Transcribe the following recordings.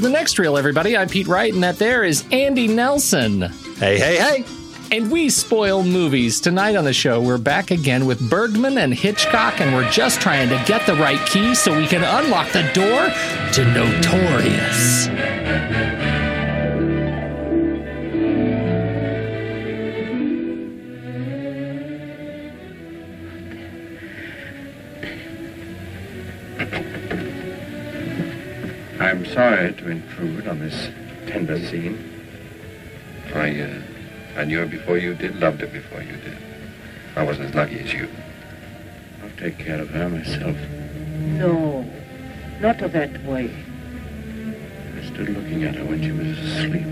The next Reel, everybody. I'm Pete Wright, and that there is Andy Nelson. Hey, hey, hey. And we spoil movies. Tonight on the show, we're back again with Bergman and Hitchcock, and we're just trying to get the right key so we can unlock the door to Notorious. Sorry to intrude on this tender scene. I, uh, I knew her before you did, loved her before you did. I wasn't as lucky as you. I'll take care of her myself. No, not that way. I stood looking at her when she was asleep.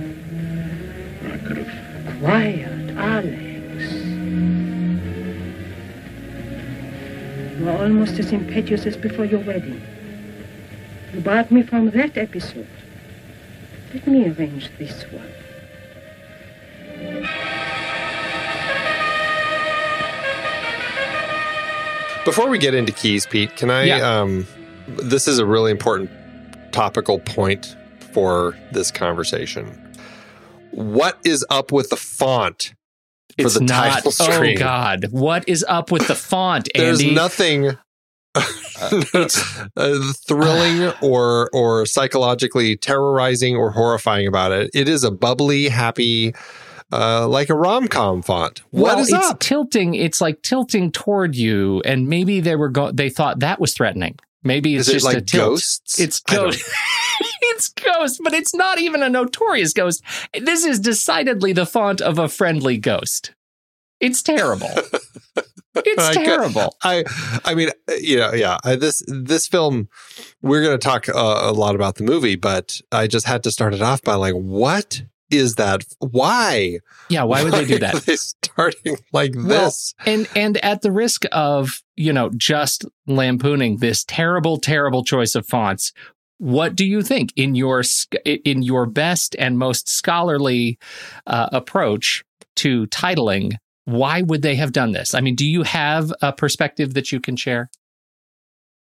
I could have... Quiet, Alex. You are almost as impetuous as before your wedding. You barred me from that episode. Let me arrange this one. Before we get into keys, Pete, can I? Yeah. Um, this is a really important topical point for this conversation. What is up with the font for It's the not. title Oh screen? God! What is up with the font, There's nothing uh, thrilling or or psychologically terrorizing or horrifying about it. It is a bubbly, happy, uh, like a rom com font. What well, is it's up? tilting. It's like tilting toward you, and maybe they were go- they thought that was threatening. Maybe it's Is it just like a tilt. ghosts? It's ghost. it's ghost, but it's not even a notorious ghost. This is decidedly the font of a friendly ghost. It's terrible. It's terrible. I, I mean, uh, you know, yeah. I, this this film, we're going to talk uh, a lot about the movie, but I just had to start it off by like, what is that? Why? Yeah, why would they do that? They starting like Well, this? and and at the risk of you know just lampooning this terrible terrible choice of fonts what do you think in your in your best and most scholarly uh, approach to titling why would they have done this i mean do you have a perspective that you can share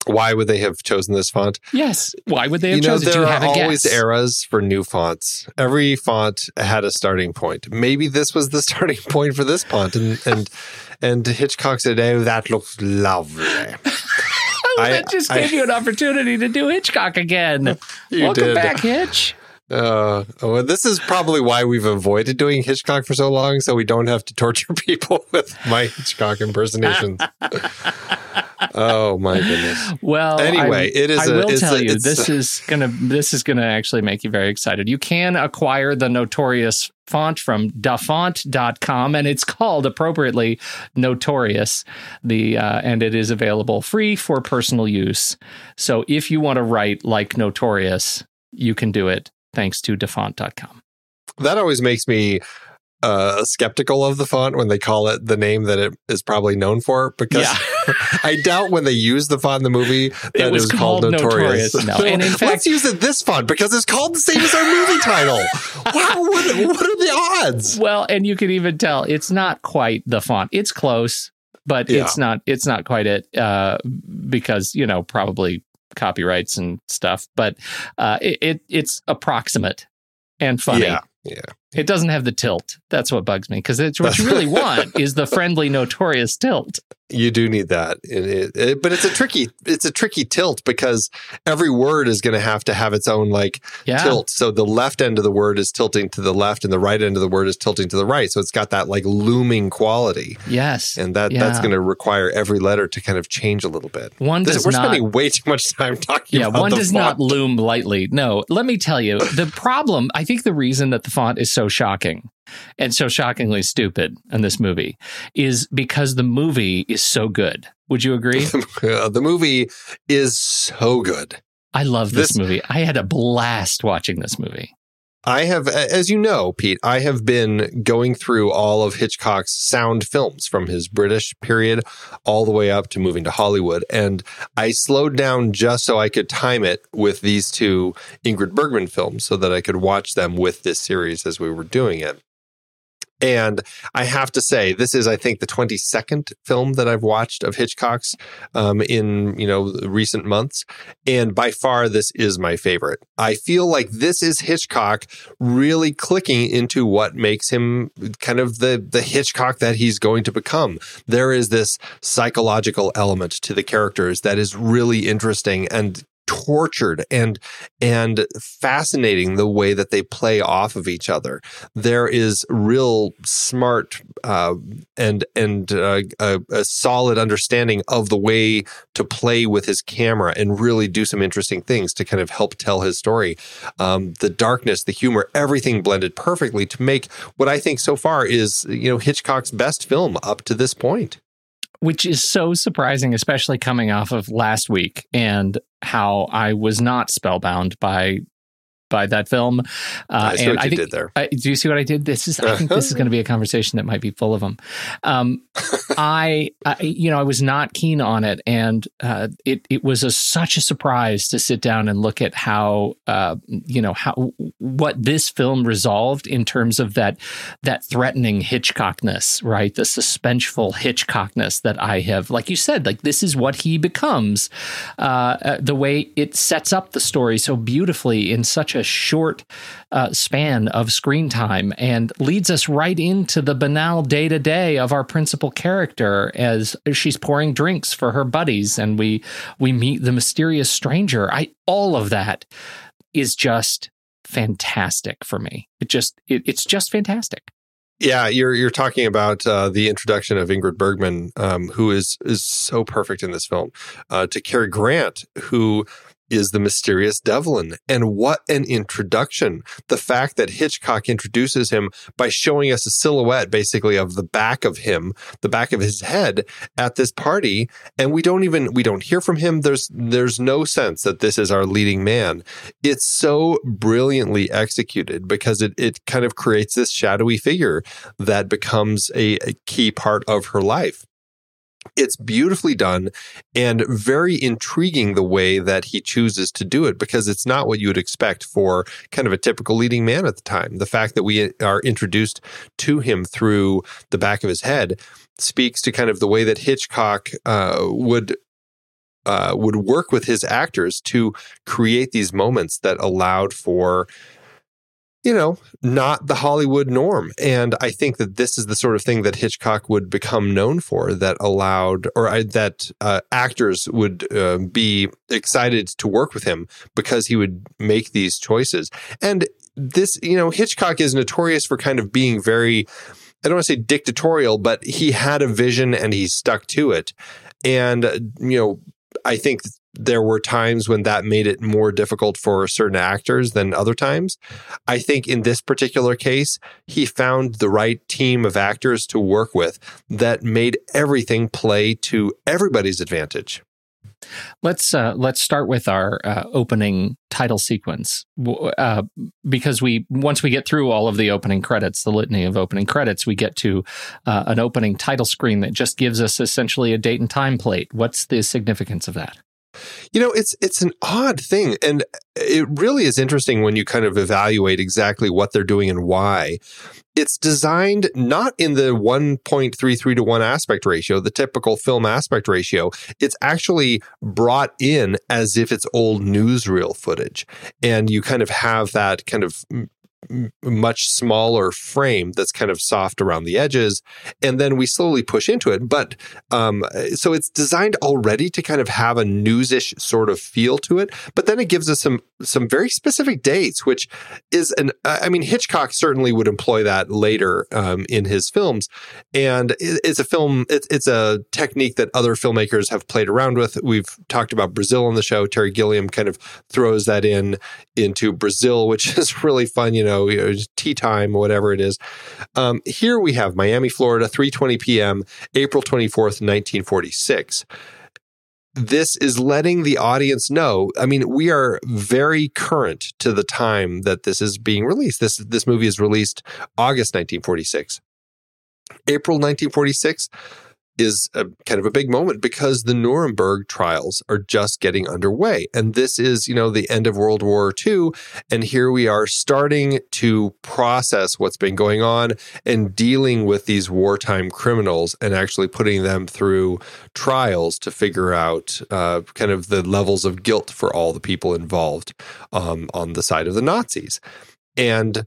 Why would they have chosen this font? Yes. Why would they have chosen? you know, chosen? there Do you are have always guess? eras for new fonts. Every font had a starting point. Maybe this was the starting point for this font, and and and Hitchcock said, "Oh, that looks lovely." Oh, I- that just I- gave you an opportunity to do Hitchcock again. You Welcome did. back, Hitch. Uh, well, this is probably why we've avoided doing Hitchcock for so long, so we don't have to torture people with my Hitchcock impersonations. oh my goodness! Well, Anyway, I, it is I a- will it's tell a- you, this a- is gonna this is gonna actually make you very excited. You can acquire the notorious font from dafont.com and it's called appropriately notorious the uh, and it is available free for personal use so if you want to write like notorious you can do it thanks to dafont.com That always makes me uh, skeptical of the font when they call it the name that it is probably known for, because Yeah. I doubt when they use the font in the movie that it was was, called, called Notorious. Notorious, no. And in fact- let's use it this font because it's called the same as our movie title. wow, what, what are the odds? well and you can even tell it's not quite the font it's close but Yeah. it's not it's not quite it uh, because you know probably copyrights and stuff but uh, it, it it's approximate and funny Yeah, yeah. It doesn't have the tilt that's what bugs me because it's what you really want is the friendly notorious tilt You do need that, It- it- but it's a tricky it's a tricky tilt because every word is going to have to have its own like yeah tilt. So the left end of the word is tilting to the left, and the right end of the word is tilting to the right. So it's got that like looming quality, yes and that that's going to require every letter to kind of change a little bit. one This- does we're not spending way too much time talking. yeah, about one does font. not loom lightly. No, let me tell you, the problem, I think the reason that the font is so shocking and so shockingly stupid in this movie is because the movie is so good. Would you agree? The movie is so good. I love this, This- movie. I had a blast watching this movie. I have, as you know, Pete, I have been going through all of Hitchcock's sound films from his British period all the way up to moving to Hollywood. And I slowed down just so I could time it with these two Ingrid Bergman films so that I could watch them with this series as we were doing it. And I have to say, this is, I think, the 22nd film that I've watched of Hitchcock's um, in, you know, recent months. And by far, this is my favorite. I feel like this is Hitchcock really clicking into what makes him kind of the, the Hitchcock that he's going to become. There is this psychological element to the characters that is really interesting and tortured and and fascinating the way that they play off of each other. There is real smart uh, and and uh, a, a solid understanding of the way to play with his camera and really do some interesting things to kind of help tell his story. Um, the darkness, the humor, everything blended perfectly to make what I think so far is you know Hitchcock's best film up to this point. Which is so surprising, especially coming off of last week and how I was not spellbound by by that film. Uh, I see and what I think, did there. I, do you see what I did? This is, I think this is going to be a conversation that might be full of them. Um, I, I, you know, I was not keen on it, and uh, it it was a, such a surprise to sit down and look at how, uh, you know, how what this film resolved in terms of that that threatening Hitchcockness, right? The suspenseful Hitchcockness that I have, like you said, like this is what he becomes. Uh, uh, the way it sets up the story so beautifully in such a short uh, span of screen time and leads us right into the banal day to day of our principal character as she's pouring drinks for her buddies, and we we meet the mysterious stranger. I all of that is just fantastic for me. It just it, it's just fantastic. Yeah, you're you're talking about uh, the introduction of Ingrid Bergman, um, who is is so perfect in this film, uh, to Cary Grant, who is the mysterious Devlin, and what an introduction! The fact that Hitchcock introduces him by showing us a silhouette, basically of the back of him, the back of his head at this party, and we don't even we don't hear from him. There's there's no sense that this is our leading man. It's so brilliantly executed because it it kind of creates this shadowy figure that becomes a, a key part of her life. It's beautifully done and very intriguing the way that he chooses to do it because it's not what you would expect for kind of a typical leading man at the time. The fact that we are introduced to him through the back of his head speaks to kind of the way that Hitchcock uh, would uh, would work with his actors to create these moments that allowed for you know, not the Hollywood norm. And I think that this is the sort of thing that Hitchcock would become known for that allowed, or uh, that uh, actors would uh, be excited to work with him because he would make these choices. And this, you know, Hitchcock is notorious for kind of being very, I don't want to say dictatorial, but he had a vision and he stuck to it. And, you know, I think there were times when that made it more difficult for certain actors than other times. I think in this particular case, he found the right team of actors to work with that made everything play to everybody's advantage. Let's uh, let's start with our uh, opening title sequence uh, because we once we get through all of the opening credits, the litany of opening credits, we get to uh, an opening title screen that just gives us essentially a date and time plate. What's the significance of that? You know, it's it's an odd thing, and it really is interesting when you kind of evaluate exactly what they're doing and why. It's designed not in the 1.33 to 1 aspect ratio, the typical film aspect ratio. It's actually brought in as if it's old newsreel footage. And you kind of have that kind of mm, much smaller frame that's kind of soft around the edges and then we slowly push into it but um, so it's designed already to kind of have a newsish sort of feel to it but then it gives us some some very specific dates which is an i mean hitchcock certainly would employ that later um, in his films and it's a film it's, a technique that other filmmakers have played around with. We've talked about brazil on the show. Terry gilliam kind of throws that in into brazil which is really fun you know know, tea time, whatever it is. Um, here we have Miami, Florida, 3:20 p.m., April 24th, 1946 this is letting the audience know. I mean, we are very current to the time that this is being released. This this movie is released August 1946. April 1946 is a kind of a big moment because the Nuremberg trials are just getting underway. And this is, you know, the end of World War II. And here we are starting to process what's been going on and dealing with these wartime criminals and actually putting them through trials to figure out uh, kind of the levels of guilt for all the people involved um, on the side of the Nazis. And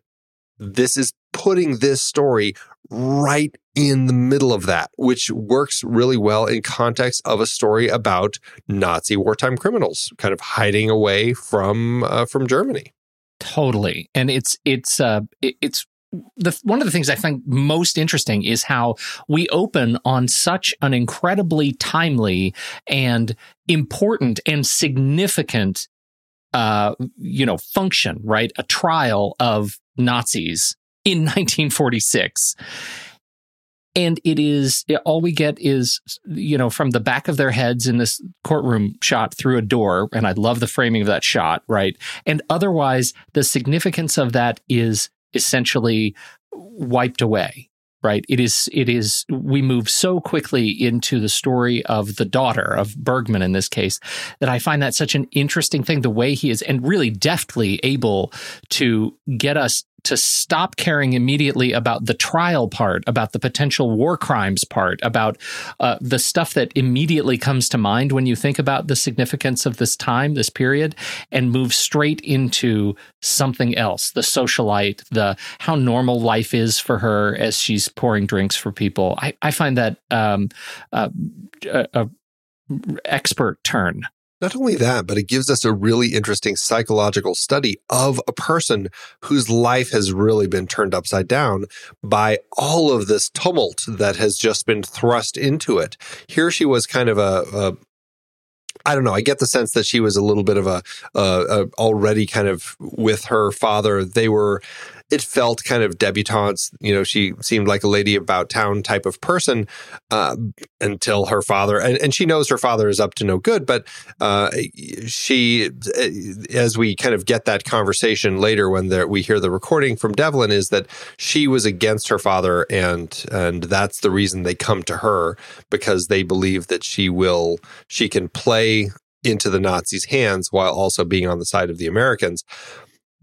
this is putting this story right in the middle of that, which works really well in context of a story about Nazi wartime criminals kind of hiding away from uh, from Germany. Totally, and it's it's uh, it's the one of the things I think most interesting is how we open on such an incredibly timely and important and significant uh, you know function, right? A trial of Nazis in 1946 and it is all we get is you know from the back of their heads in this courtroom shot through a door and i love the framing of that shot right? And otherwise the significance of that is essentially wiped away right? It is it is we move so quickly into the story of the daughter of bergman in this case that i find that such an interesting thing the way he is and really deftly able to get us to stop caring immediately about the trial part, about the potential war crimes part, about uh, the stuff that immediately comes to mind when you think about the significance of this time, this period, and move straight into something else the socialite, the how normal life is for her as she's pouring drinks for people. I, I find that um, uh, a, a expert turn not only that, but it gives us a really interesting psychological study of a person whose life has really been turned upside down by all of this tumult that has just been thrust into it. Here she was kind of a, a I don't know. I get the sense that she was a little bit of a, a, already kind of with her father. They were it felt kind of debutante. You know, she seemed like a lady about town type of person uh, until her father, and, and, she knows her father is up to no good. But uh, she, as we kind of get that conversation later when there, we hear the recording from Devlin, is that she was against her father, and and that's the reason they come to her because they believe that she will, she can play into the Nazis' hands while also being on the side of the Americans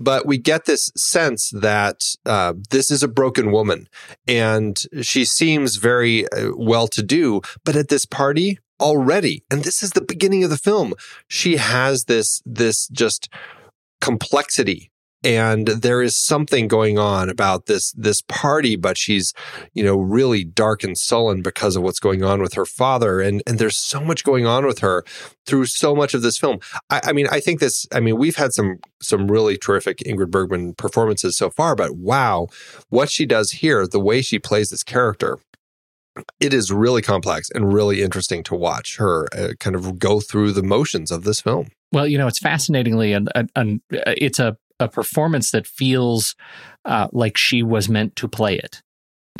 but we get this sense that uh, this is a broken woman and she seems very uh, well to do but at this party already, and this is the beginning of the film, she has this, this just complexity and there is something going on about this this party but she's you know really dark and sullen because of what's going on with her father and and there's so much going on with her through so much of this film I, I mean i think this i mean we've had some some really terrific ingrid bergman performances so far but wow what she does here the way she plays this character it is really complex and really interesting to watch her uh, kind of go through the motions of this film. Well, you know, it's fascinatingly, and, and, and it's a, a performance that feels uh, like she was meant to play it.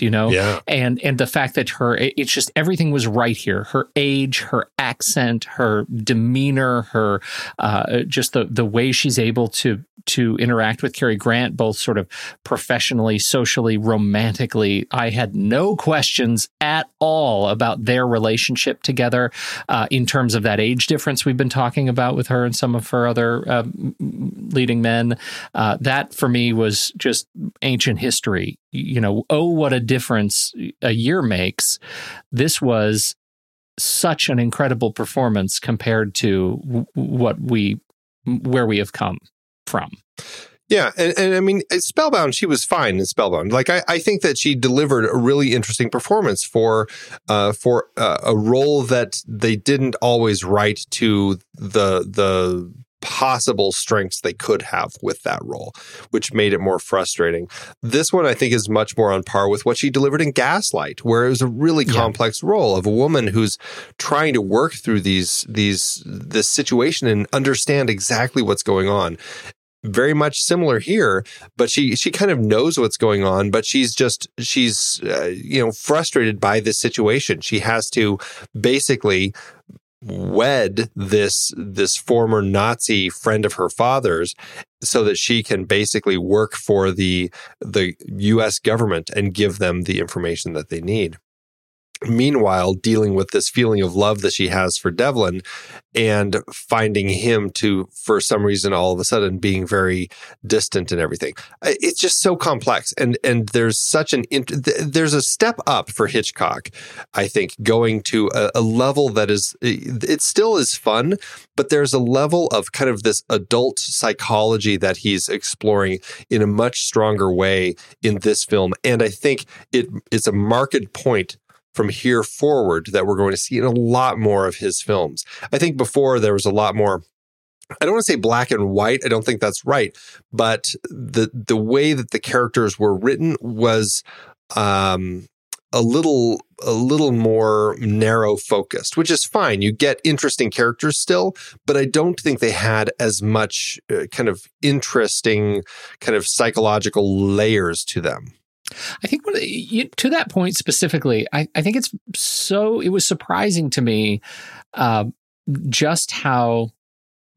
You know? Yeah. and and the fact that her it's just everything was right here. Her age her accent her demeanor her uh, just the the way she's able to to interact with Cary Grant both sort of professionally socially romantically I had no questions at all about their relationship together uh, in terms of that age difference we've been talking about with her and some of her other uh, leading men. Uh, that for me was just ancient history. You know, oh, what a difference a year makes. This was such an incredible performance compared to w- what we, where we have come from. Yeah, and, and I mean, Spellbound, she was fine in Spellbound. Like, I, I think that she delivered a really interesting performance for uh, for uh, a role that they didn't always write to the the possible strengths they could have with that role, which made it more frustrating. This one, I think, is much more on par with what she delivered in Gaslight, where it was a really yeah. complex role of a woman who's trying to work through these these this situation and understand exactly what's going on very much similar here but she she kind of knows what's going on but she's just she's uh, you know frustrated by this situation. She has to basically wed this this former Nazi friend of her father's so that she can basically work for the the US government and give them the information that they need meanwhile dealing with this feeling of love that she has for Devlin and finding him to for some reason all of a sudden being very distant and everything. It's just so complex. And and there's such an there's a step up for Hitchcock I think going to a, a level that is it still is fun but there's a level of kind of this adult psychology that he's exploring in a much stronger way in this film. And I think it it is a marked point from here forward that we're going to see in a lot more of his films. I think before there was a lot more I don't want to say black and white. I don't think that's right, but the the way that the characters were written was um, a little a little more narrow focused, which is fine. You get interesting characters still, but I don't think they had as much uh, kind of interesting kind of psychological layers to them. I think you, to that point specifically, I, I, think it's so, it was surprising to me uh, just how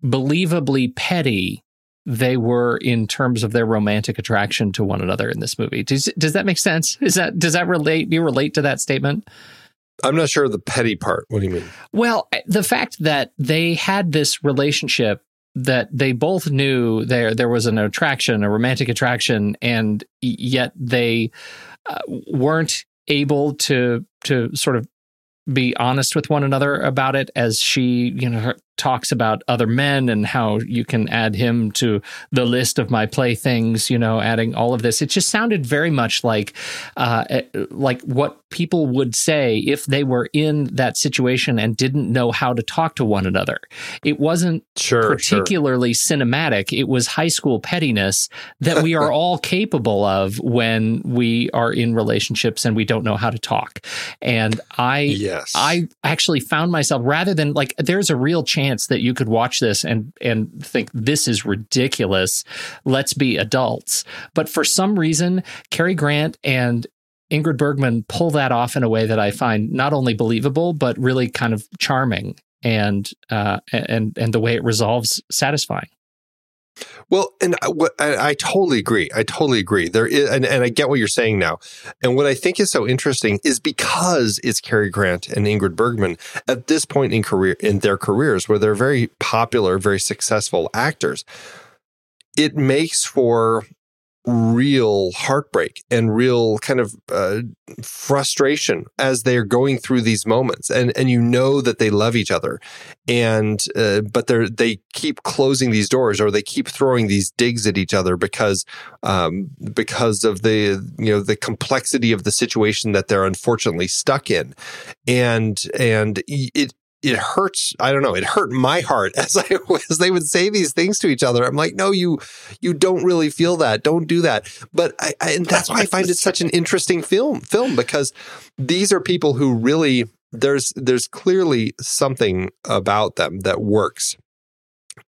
believably petty they were in terms of their romantic attraction to one another in this movie. Does, does that make sense? Is that, does that relate, do you relate to that statement? I'm not sure of the petty part. What do you mean? Well, the fact that they had this relationship that they both knew there there was an attraction, a romantic attraction, and yet they uh, weren't able to to sort of be honest with one another about it as she you know talks about other men and how you can add him to the list of my playthings you know adding all of this it just sounded very much like uh, eh, like what people would say if they were in that situation and didn't know how to talk to one another it wasn't sure, particularly sure. cinematic it was high school pettiness that we are all capable of when we are in relationships and we don't know how to talk and i yes. i actually found myself rather than like there's a real chance chance that you could watch this and and think this is ridiculous. Let's be adults. But for some reason, Cary Grant and Ingrid Bergman pull that off in a way that I find not only believable but really kind of charming and uh, and and the way it resolves satisfying. Well, and I, I, totally agree. I totally agree. There is, and, and I get what you're saying now. And what I think is so interesting is because it's Cary Grant and Ingrid Bergman at this point in career in their careers, where they're very popular, very successful actors. It makes for real heartbreak and real kind of uh, frustration as they're going through these moments. And and you know that they love each other. And uh, but they're they keep closing these doors or they keep throwing these digs at each other because um, because of the you know the complexity of the situation that they're unfortunately stuck in. And and it it hurts. I don't know. It hurt my heart as I as they would say these things to each other. I'm like, no, you you don't really feel that. Don't do that. But I, I and that's why I find it such an interesting film film because these are people who really there's there's clearly something about them that works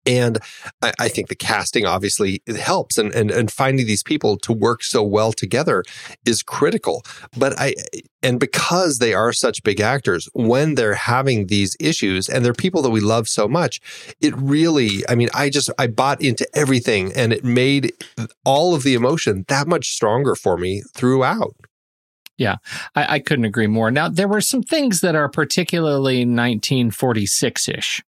and I, I, think the casting obviously helps and, and and finding these people to work so well together is critical. But I and because they are such big actors, when they're having these issues and they're people that we love so much, it really, I mean, I just I bought into everything and it made all of the emotion that much stronger for me throughout. Yeah, I, I couldn't agree more. Now, there were some things that are particularly 1946 ish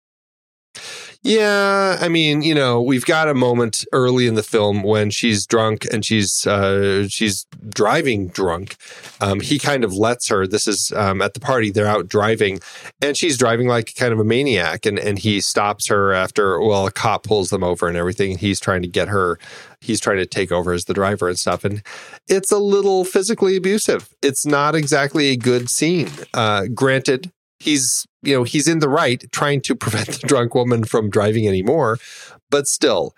yeah, I mean, you know, we've got a moment early in the film when she's drunk and she's uh, she's driving drunk. Um, he kind of lets her. This is um, at the party. They're out driving, and she's driving like kind of a maniac. And and he stops her after. Well, a cop pulls them over and everything. He's trying to get her. He's trying to take over as the driver and stuff. And it's a little physically abusive. It's not exactly a good scene. Uh, granted, he's you know he's in the right trying to prevent the drunk woman from driving anymore but still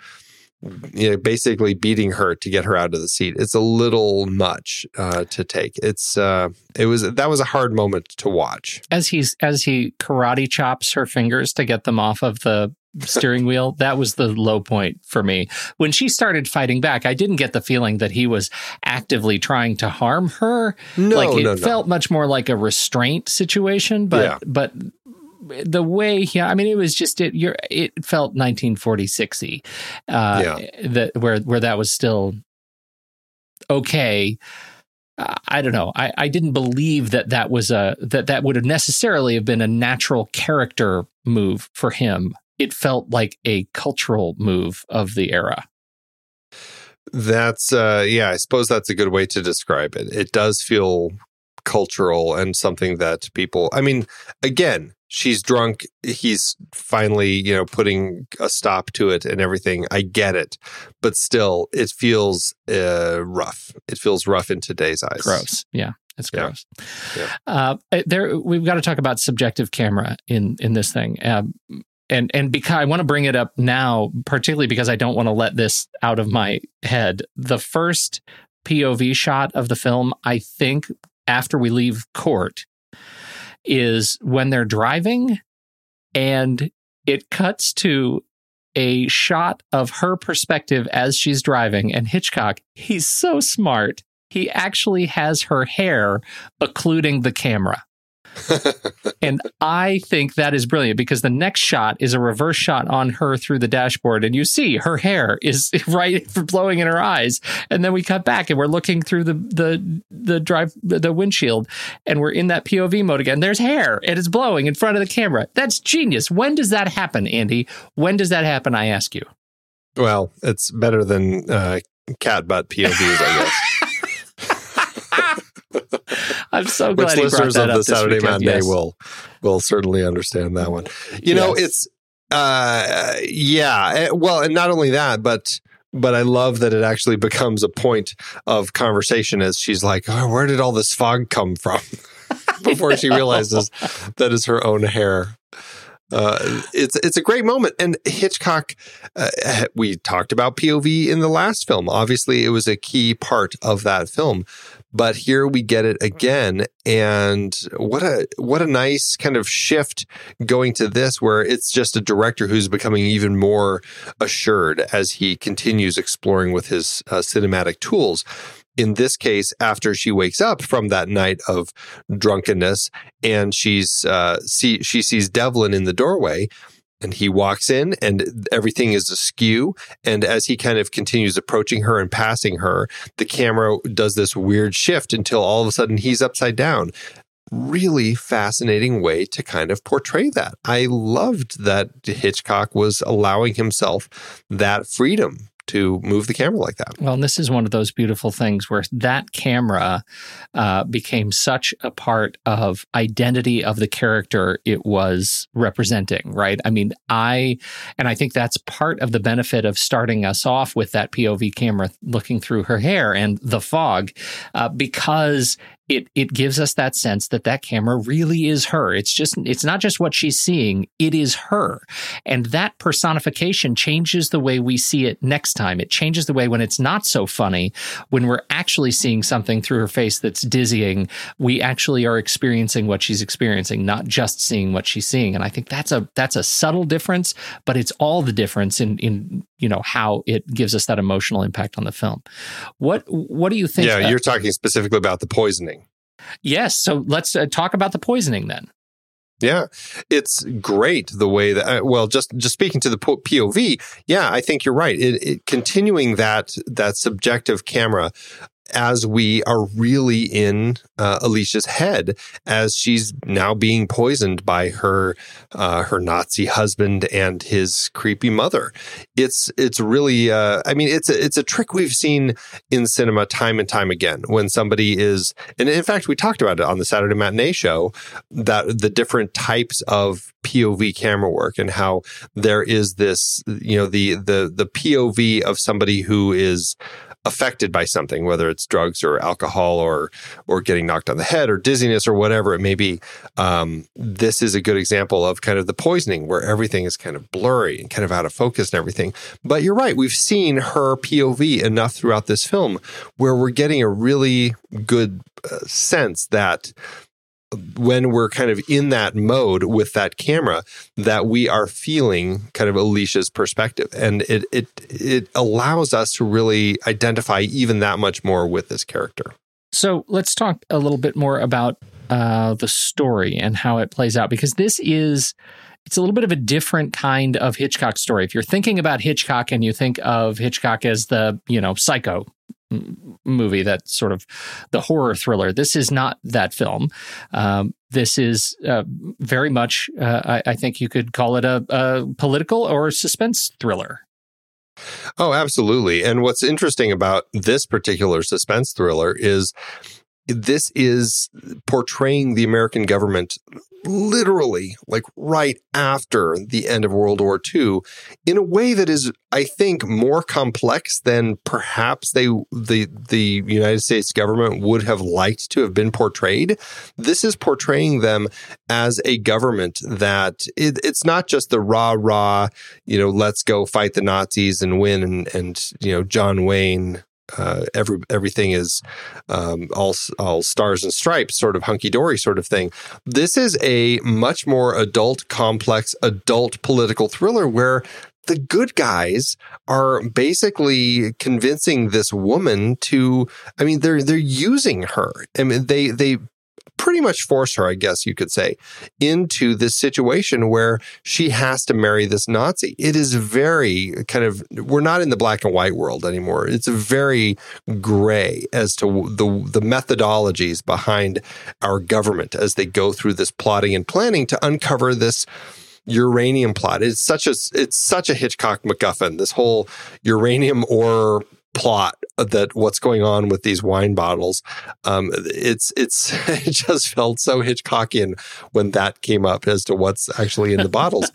you know basically beating her to get her out of the seat it's a little much uh, to take it's uh it was that was a hard moment to watch as he's as he karate chops her fingers to get them off of the steering wheel. That was the low point for me. When she started fighting back, I didn't get the feeling that he was actively trying to harm her. No, like it no, no. felt much more like a restraint situation, but Yeah. but the way he, I mean, it was just it. You're, it felt 1946y, uh, Yeah. that where where that was still okay. I don't know. I, I didn't believe that that was a that that would have necessarily have been a natural character move for him. It felt like a cultural move of the era. That's uh yeah, I suppose that's a good way to describe it. It does feel cultural and something that people I mean, again, she's drunk, he's finally, you know, putting a stop to it and everything. I get it. But still, it feels uh rough. It feels rough in today's eyes. Gross. Yeah. It's Yeah. gross. Yeah. Uh, there, we've got to talk about subjective camera in in this thing, um, and and because I want to bring it up now, particularly because I don't want to let this out of my head. The first POV shot of the film, I think, after we leave court, is when they're driving, and it cuts to a shot of her perspective as she's driving. And Hitchcock, he's so smart. He actually has her hair occluding the camera. and I think that is brilliant because the next shot is a reverse shot on her through the dashboard, and you see her hair is right for blowing in her eyes. And then we cut back and we're looking through the the the drive the windshield, and we're in that POV mode again. There's hair and it's blowing in front of the camera. That's genius. When does that happen, Andy? When does that happen? I ask you. Well, it's better than uh cat butt POVs, I guess. I'm so glad Which listeners of the Saturday weekend. matinee Yes. will will certainly understand that one. You know, Yes. it's uh yeah, eh, well, and not only that, but but I love that it actually becomes a point of conversation as she's like, oh, where did all this fog come from? Before she realizes that is her own hair. Uh, it's it's a great moment, and Hitchcock. Uh, we talked about POV in the last film. Obviously, it was a key part of that film, but here we get it again, and what a what a nice kind of shift going to this, where it's just a director who's becoming even more assured as he continues exploring with his uh, cinematic tools. In this case, after she wakes up from that night of drunkenness, and she's uh, see she sees Devlin in the doorway, and he walks in, and everything is askew. And as he kind of continues approaching her and passing her, the camera does this weird shift until all of a sudden he's upside down. Really fascinating way to kind of portray that. I loved that Hitchcock was allowing himself that freedom to move the camera like that. Well, and this is one of those beautiful things where that camera uh, became such a part of identity of the character it was representing, right? I mean, I, and I think that's part of the benefit of starting us off with that POV camera looking through her hair and the fog, uh, because it it gives us that sense that that camera really is her. It's just it's not just what she's seeing, it is her. And that personification changes the way we see it next time. It changes the way when it's not so funny, when we're actually seeing something through her face that's dizzying, we actually are experiencing what she's experiencing, not just seeing what she's seeing. And I think that's a that's a subtle difference, but it's all the difference in in you know how it gives us that emotional impact on the film. What what do you think? Yeah, you're talking specifically about the poisoning. Yes. So let's uh, talk about the poisoning then. Yeah, it's great the way that. Uh, well, just just speaking to the POV, yeah, I think you're right. It, it, continuing that that subjective camera as we are really in uh, Alicia's head as she's now being poisoned by her uh, her Nazi husband and his creepy mother. It's it's really uh, I mean it's a, it's a trick we've seen in cinema time and time again when somebody is and in fact we talked about it on the Saturday matinee show that the different types of POV camera work and how there is this you know the the the POV of somebody who is affected by something, whether it's drugs or alcohol or or getting knocked on the head or dizziness or whatever it may be. Um, this is a good example of kind of the poisoning where everything is kind of blurry and kind of out of focus and everything. But you're right, we've seen her POV enough throughout this film where we're getting a really good uh, sense that when we're kind of in that mode with that camera that we are feeling kind of Alicia's perspective and it it it allows us to really identify even that much more with this character. So let's talk a little bit more about uh, the story and how it plays out because this is it's a little bit of a different kind of Hitchcock story. If you're thinking about Hitchcock and you think of Hitchcock as the, you know, psycho movie that sort of the horror thriller. This is not that film. Um, this is uh, very much uh, I, I, think you could call it a, a political or suspense thriller. Oh absolutely. And what's interesting about this particular suspense thriller is this is portraying the American government literally like right after the end of World War II in a way that is, I think, more complex than perhaps they the the United States government would have liked to have been portrayed. This is portraying them as a government that it, it's not just the rah rah, you know, let's go fight the Nazis and win and and you know John Wayne uh, every everything is um, all all stars and stripes, sort of hunky dory, sort of thing. This is a much more adult, complex, adult political thriller where the good guys are basically convincing this woman to. I mean, they're they're using her. I mean, they they pretty much force her, I guess you could say, into this situation where she has to marry this Nazi. It is very kind of, we're not in the black and white world anymore. It's very gray as to the, the methodologies behind our government as they go through this plotting and planning to uncover this uranium plot. It's such a it's such a Hitchcock MacGuffin. This whole uranium ore plot that what's going on with these wine bottles. Um, it's it's it just felt so Hitchcockian when that came up as to what's actually in the bottles.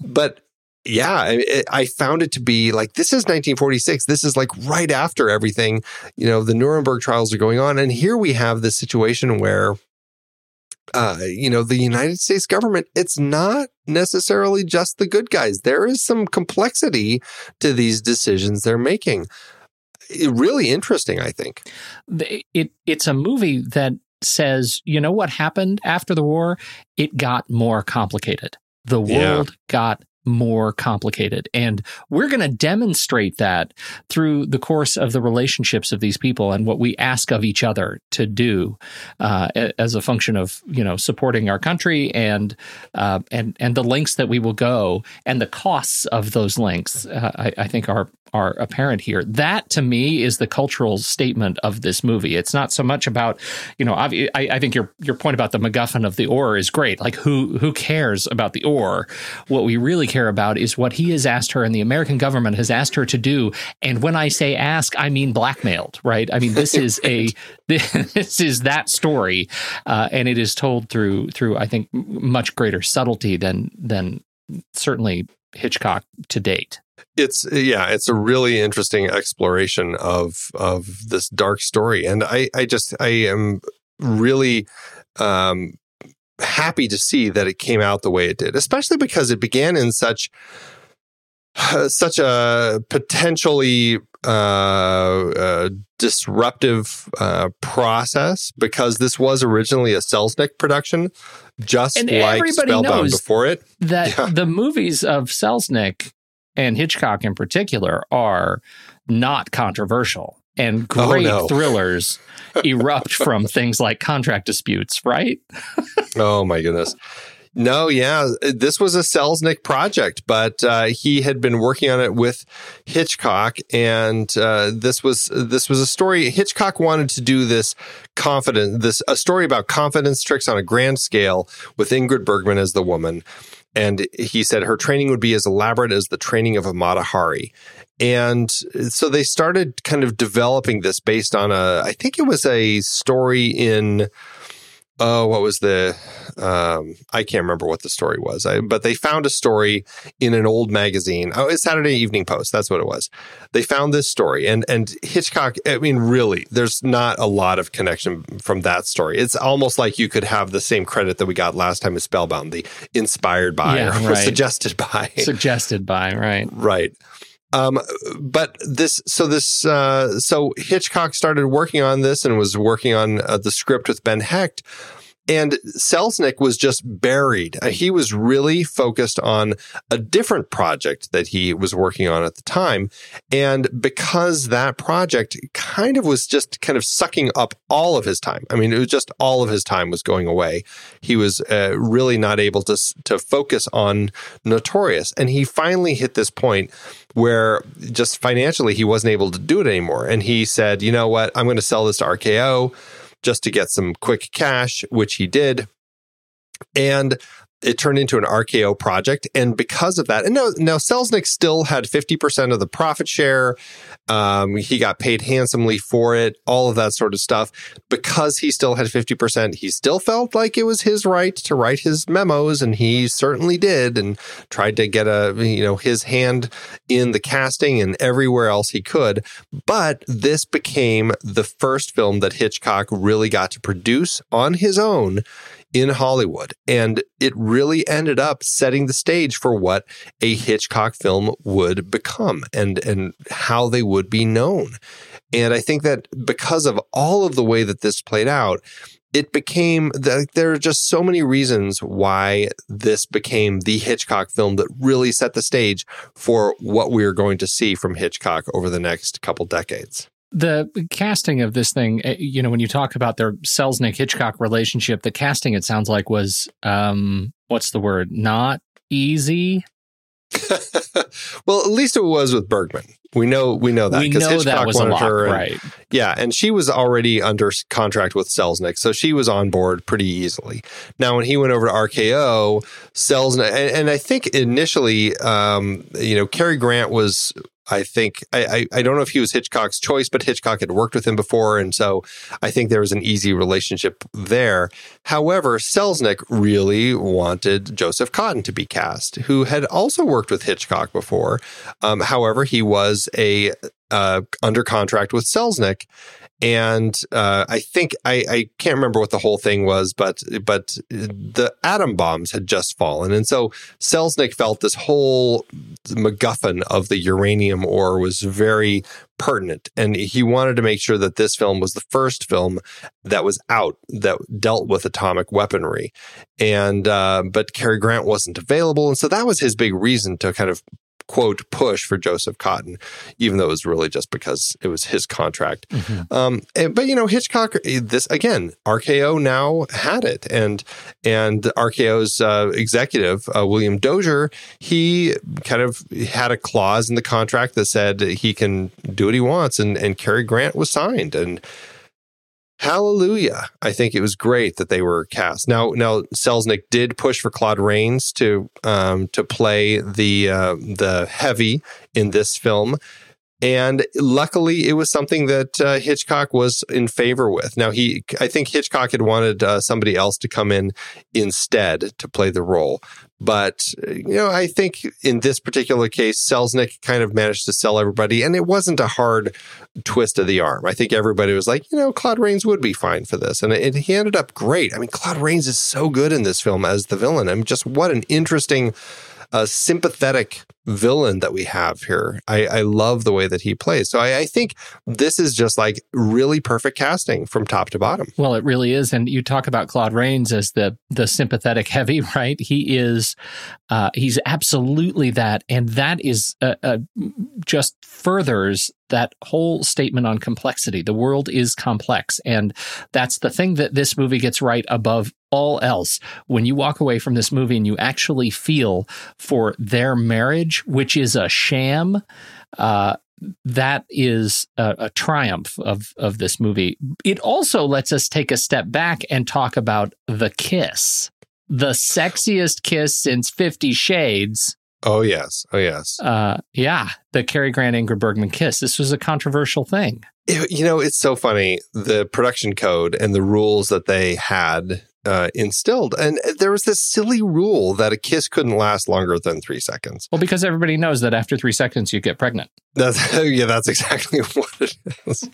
But yeah, it, I found it to be like this is 1946. This is like right after everything. You know, the Nuremberg trials are going on, and here we have this situation where. Uh, you know, the United States government, it's not necessarily just the good guys. There is some complexity to these decisions they're making really interesting, I think. It it's a movie that says, you know what happened after the war? It got more complicated. The world yeah. got more complicated. And we're going to demonstrate that through the course of the relationships of these people and what we ask of each other to do uh, as a function of you know supporting our country and uh, and and the lengths that we will go and the costs of those lengths. Uh, I, I think are are apparent here. That to me is the cultural statement of this movie. It's not so much about, you know, I, I, think your your point about the MacGuffin of the ore is great. Like who who cares about the ore? What we really care care about is what he has asked her and the American government has asked her to do. And when I say ask, I mean blackmailed, right? I mean, this is a, this is that story. Uh, and it is told through, through, I think, much greater subtlety than, than certainly Hitchcock to date it's yeah it's a really interesting exploration of of this dark story and i i just i am really um happy to see that it came out the way it did especially because it began in such uh, such a potentially uh, uh, disruptive uh, process because this was originally a Selznick production, just and like Spellbound before it. That yeah. the movies of Selznick and Hitchcock in particular are not controversial and oh, great oh, no. thrillers erupt from things like contract disputes, right? oh my goodness. No, yeah, this was a Selznick project, but uh, he had been working on it with Hitchcock, and uh, this was this was a story. Hitchcock wanted to do this confident, this a story about confidence tricks on a grand scale with Ingrid Bergman as the woman, and he said her training would be as elaborate as the training of a Mata Hari. And so they started kind of developing this based on a, I think it was a story in oh, what was the? Um, I can't remember what the story was. I, but they found a story in an old magazine. Oh, it's Saturday Evening Post. That's what it was. They found this story, and and Hitchcock. I mean, really, there's not a lot of connection from that story. It's almost like you could have the same credit that we got last time with Spellbound, the inspired by yeah, or right. suggested by, suggested by, right, right. Um, but this, so this, uh, so Hitchcock started working on this and was working on uh, the script with Ben Hecht. And Selznick was just buried. Uh, he was really focused on a different project that he was working on at the time. And because that project kind of was just kind of sucking up all of his time, I mean, it was just all of his time was going away. He was uh, really not able to, to focus on Notorious. And he finally hit this point where just financially he wasn't able to do it anymore. And he said, you know what? I'm going to sell this to RKO just to get some quick cash, which he did. And it turned into an RKO project. And because of that, and now, now Selznick still had 50% of the profit share. Um, he got paid handsomely for it, all of that sort of stuff. Because he still had 50%, he still felt like it was his right to write his memos. And he certainly did and tried to get a, you know, his hand in the casting and everywhere else he could. But this became the first film that Hitchcock really got to produce on his own in Hollywood. And it really ended up setting the stage for what a Hitchcock film would become and, and how they would be known. And I think that because of all of the way that this played out, it became that there are just so many reasons why this became the Hitchcock film that really set the stage for what we are going to see from Hitchcock over the next couple decades the casting of this thing, eh, you know, when you talk about their Selznick Hitchcock relationship, the casting it sounds like was um what's the word? Not easy. well, at least it was with Bergman. We know we know that because Hitchcock wanted lock, her, and, right? Yeah, and she was already under contract with Selznick, so she was on board pretty easily. Now, when he went over to RKO, Selznick, and, and I think initially, um, you know, Cary Grant was I think I, I, I don't know if he was Hitchcock's choice, but Hitchcock had worked with him before, and so I think there was an easy relationship there. However, Selznick really wanted Joseph Cotten to be cast, who had also worked with Hitchcock before. Um, however, he was a uh, under contract with Selznick, and uh, I think I, I, can't remember what the whole thing was, but but the atom bombs had just fallen, and so Selznick felt this whole MacGuffin of the uranium ore was very pertinent, and he wanted to make sure that this film was the first film that was out that dealt with atomic weaponry, and uh, but Cary Grant wasn't available, and so that was his big reason to kind of quote push for Joseph Cotten, even though it was really just because it was his contract. Mm-hmm. Um, and, but you know, Hitchcock, this again, RKO now had it, and and RKO's uh, executive uh, William Dozier, he kind of had a clause in the contract that said he can do what he wants, and and Cary Grant was signed, and Hallelujah. I think it was great that they were cast. Now, now Selznick did push for Claude Rains to um, to play the uh, the heavy in this film. And luckily, it was something that uh, Hitchcock was in favor with. Now, he, I think Hitchcock had wanted uh, somebody else to come in instead to play the role. But, you know, I think in this particular case, Selznick kind of managed to sell everybody, and it wasn't a hard twist of the arm. I think everybody was like, you know, Claude Rains would be fine for this. And it, he ended up great. I mean, Claude Rains is so good in this film as the villain. I mean, just what an interesting a sympathetic villain that we have here. I, I love the way that he plays. So I, I, think this is just like really perfect casting from top to bottom. Well, it really is. And you talk about Claude Rains as the the sympathetic heavy, right? He is, uh, he's absolutely that, and that is uh, uh, just furthers that whole statement on complexity. The world is complex. And that's the thing that this movie gets right above all else. When you walk away from this movie and you actually feel for their marriage, which is a sham, uh, that is a, a, triumph of of this movie. It also lets us take a step back and talk about the kiss, the sexiest kiss since Fifty Shades. Oh yes, oh yes. Uh, yeah, the Cary Grant Ingrid Bergman kiss. This was a controversial thing. It, you know, it's so funny the production code and the rules that they had uh, instilled. And there was this silly rule that a kiss couldn't last longer than three seconds. Well, because everybody knows that after three seconds you get pregnant. That's yeah, that's exactly what it is.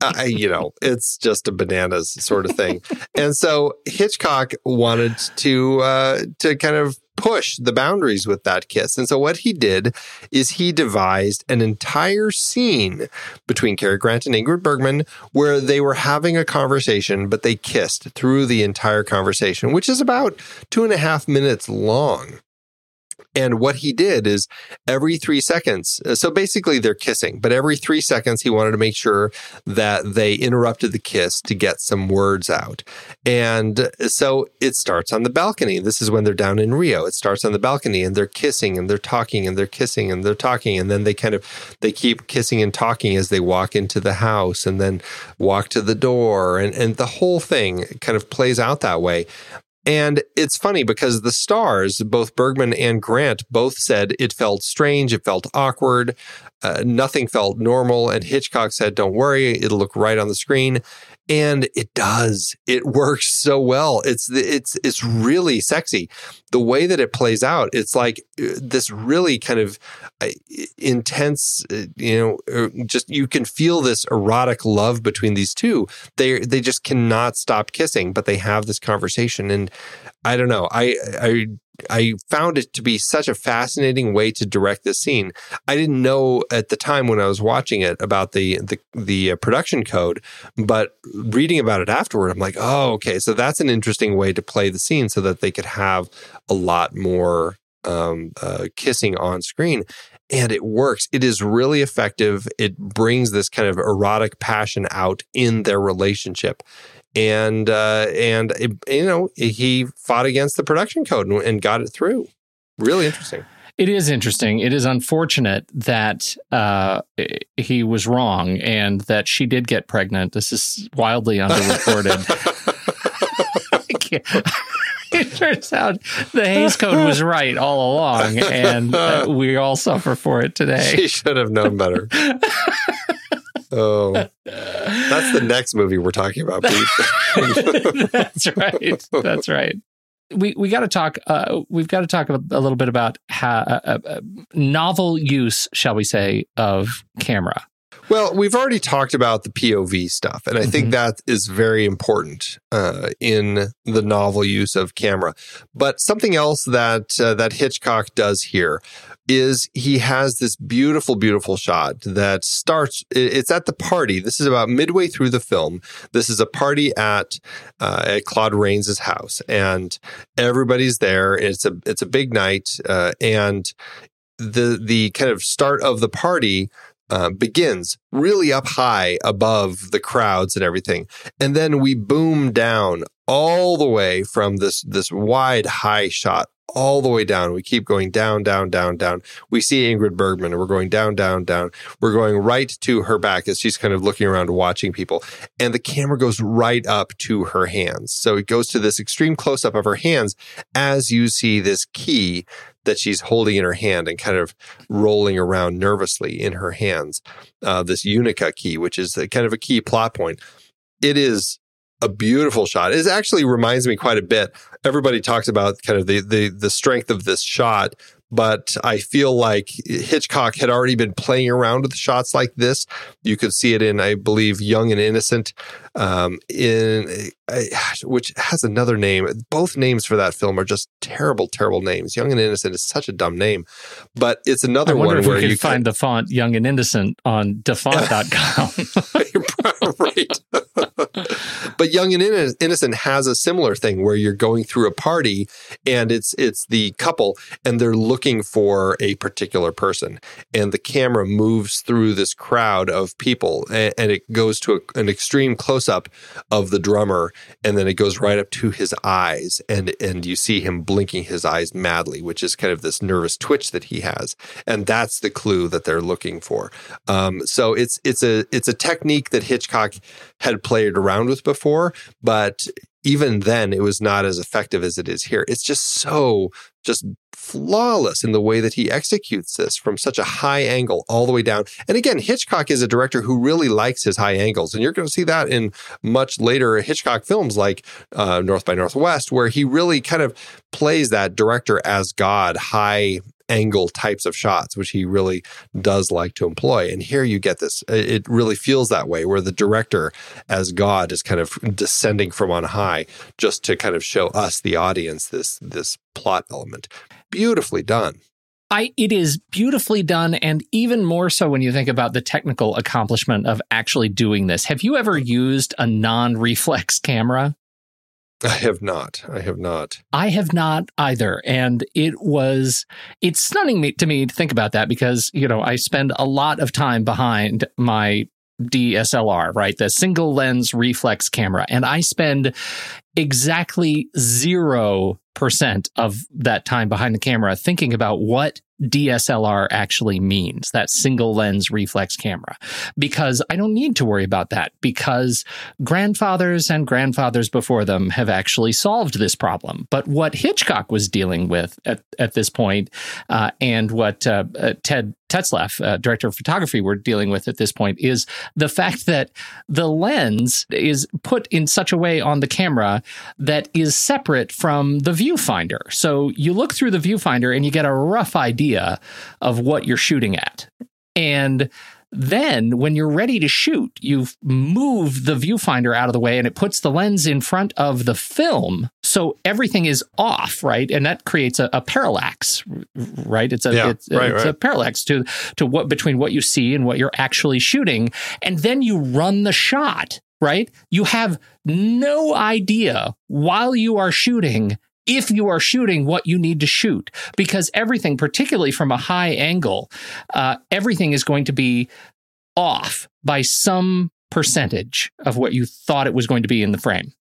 I, you know, it's just a bananas sort of thing. and so Hitchcock wanted to uh, to kind of push the boundaries with that kiss. And so what he did is he devised an entire scene between Cary Grant and Ingrid Bergman where they were having a conversation, but they kissed through the entire conversation, which is about two and a half minutes long. And what he did is every three seconds, uh, so basically they're kissing, but every three seconds he wanted to make sure that they interrupted the kiss to get some words out. And so it starts on the balcony. This is when they're down in Rio. It starts on the balcony and they're kissing and they're talking and they're kissing and they're talking. And then they kind of, they keep kissing and talking as they walk into the house and then walk to the door. And, and the whole thing kind of plays out that way. And it's funny because the stars, both Bergman and Grant, both said it felt strange, it felt awkward, uh, nothing felt normal. And Hitchcock said, Don't worry, it'll look right on the screen and it does. It works so well. It's it's it's really sexy. The way that it plays out it's like uh, this really kind of uh, intense uh, you know just you can feel this erotic love between these two. They they just cannot stop kissing but they have this conversation. And i don't know. I i I found it to be such a fascinating way to direct this scene. I didn't know at the time when I was watching it about the the, the uh, production code, but reading about it afterward, I'm like, oh, okay, so that's an interesting way to play the scene so that they could have a lot more um, uh, kissing on screen. And it works. It is really effective. It brings this kind of erotic passion out in their relationship and uh, and it, you know he fought against the production code and, and, got it through. Really interesting. It is interesting. It is unfortunate that uh, he was wrong and that she did get pregnant. This is wildly underreported. it turns out the Hays Code was right all along, and uh, we all suffer for it today. She should have known better. Oh, the next movie we're talking about, Pete. that's right. That's right. We we got to talk. Uh, we've got to talk a, a, little bit about how, uh, uh, uh, novel use, shall we say, of camera. Well, we've already talked about the POV stuff, and I mm-hmm. think that is very important uh, in the novel use of camera. But something else that uh, that Hitchcock does here is he has this beautiful, beautiful shot that starts. It's at the party. This is about midway through the film. This is a party at uh, at Claude Rains's house, and everybody's there. It's a it's a big night, uh, and the the kind of start of the party uh, begins really up high above the crowds and everything, and then we boom down all the way from this this wide high shot all the way down. We keep going down, down, down, down. We see Ingrid Bergman and we're going down, down, down. We're going right to her back as she's kind of looking around watching people. And the camera goes right up to her hands. So it goes to this extreme close up of her hands as you see this key that she's holding in her hand and kind of rolling around nervously in her hands. Uh, this Unica key, which is a, kind of a key plot point. It is a beautiful shot. It actually reminds me quite a bit. Everybody talks about kind of the the the strength of this shot, but I feel like Hitchcock had already been playing around with shots like this. You could see it in, I believe, Young and Innocent, um, in uh, which has another name. Both names for that film are just terrible, terrible names. Young and Innocent is such a dumb name, but it's another one if where you find can, the font Young and Innocent on dafont.com. right. but Young and Innocent has a similar thing where you're going through a party and it's it's the couple and they're looking for a particular person and the camera moves through this crowd of people and, and it goes to a, an extreme close up of the drummer and then it goes right up to his eyes and and you see him blinking his eyes madly which is kind of this nervous twitch that he has and that's the clue that they're looking for um, so it's it's a it's a technique that Hitchcock had played around with before, but even then it was not as effective as it is here. It's just so just flawless in the way that he executes this from such a high angle all the way down. And again, Hitchcock is a director who really likes his high angles. And you're going to see that in much later Hitchcock films like uh, North by Northwest, where he really kind of plays that director as God high angle types of shots, which he really does like to employ. And here you get this, it really feels that way, where the director, as God, is kind of descending from on high just to kind of show us, the audience, this, this plot element. Beautifully done. I, it is beautifully done, and even more so when you think about the technical accomplishment of actually doing this. Have you ever used a non reflex camera? I have not. I have not. I have not either. And it was, it's stunning me, to me to think about that because, you know, I spend a lot of time behind my DSLR, right? The single lens reflex camera. And I spend exactly zero percent of that time behind the camera thinking about what DSLR actually means, that single lens reflex camera, because I don't need to worry about that because grandfathers and grandfathers before them have actually solved this problem. But what Hitchcock was dealing with at, at this point, uh, and what uh, uh, Ted Tetzlaff, uh, director of photography, were dealing with at this point is the fact that the lens is put in such a way on the camera that is separate from the viewfinder. So you look through the viewfinder and you get a rough idea of what you're shooting at. And then, when you're ready to shoot, you've moved the viewfinder out of the way and it puts the lens in front of the film. So everything is off, right? And that creates a, a parallax, right? It's a, yeah, it's, right, it's right. a parallax to, to what between what you see and what you're actually shooting. And then you run the shot, right? You have no idea while you are shooting if you are shooting what you need to shoot, because everything, particularly from a high angle, uh, everything is going to be off by some percentage of what you thought it was going to be in the frame.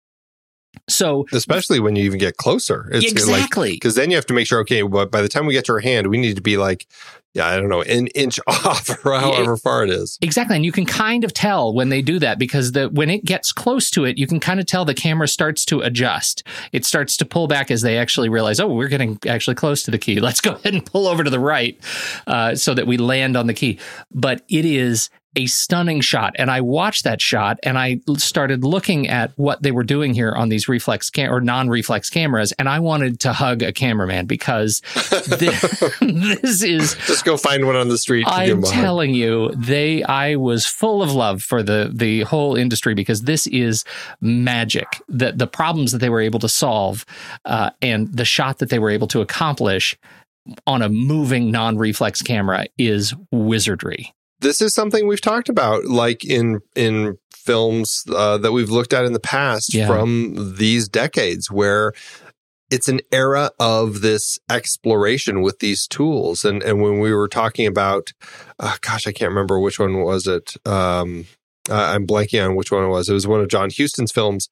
So, especially when you even get closer, it's exactly because then you have to make sure. Okay, but by the time we get to our hand, we need to be like, yeah, I don't know, an inch off or however far it is. Exactly, and you can kind of tell when they do that because the when it gets close to it, you can kind of tell the camera starts to adjust. It starts to pull back as they actually realize, oh, we're getting actually close to the key. Let's go ahead and pull over to the right uh, so that we land on the key. But it is a stunning shot. And I watched that shot and I started looking at what they were doing here on these reflex cam- or non-reflex cameras. And I wanted to hug a cameraman because this, this is just go find one on the street. I'm telling you, they, I was full of love for the, the whole industry because this is magic. The, the problems that they were able to solve uh, and the shot that they were able to accomplish on a moving non-reflex camera is wizardry this is something we've talked about, like in in films uh, that we've looked at in the past Yeah. from these decades, where it's an era of this exploration with these tools. And and when we were talking about, uh, gosh, I can't remember which one was it. Um, I'm blanking on which one it was. It was one of John Huston's films,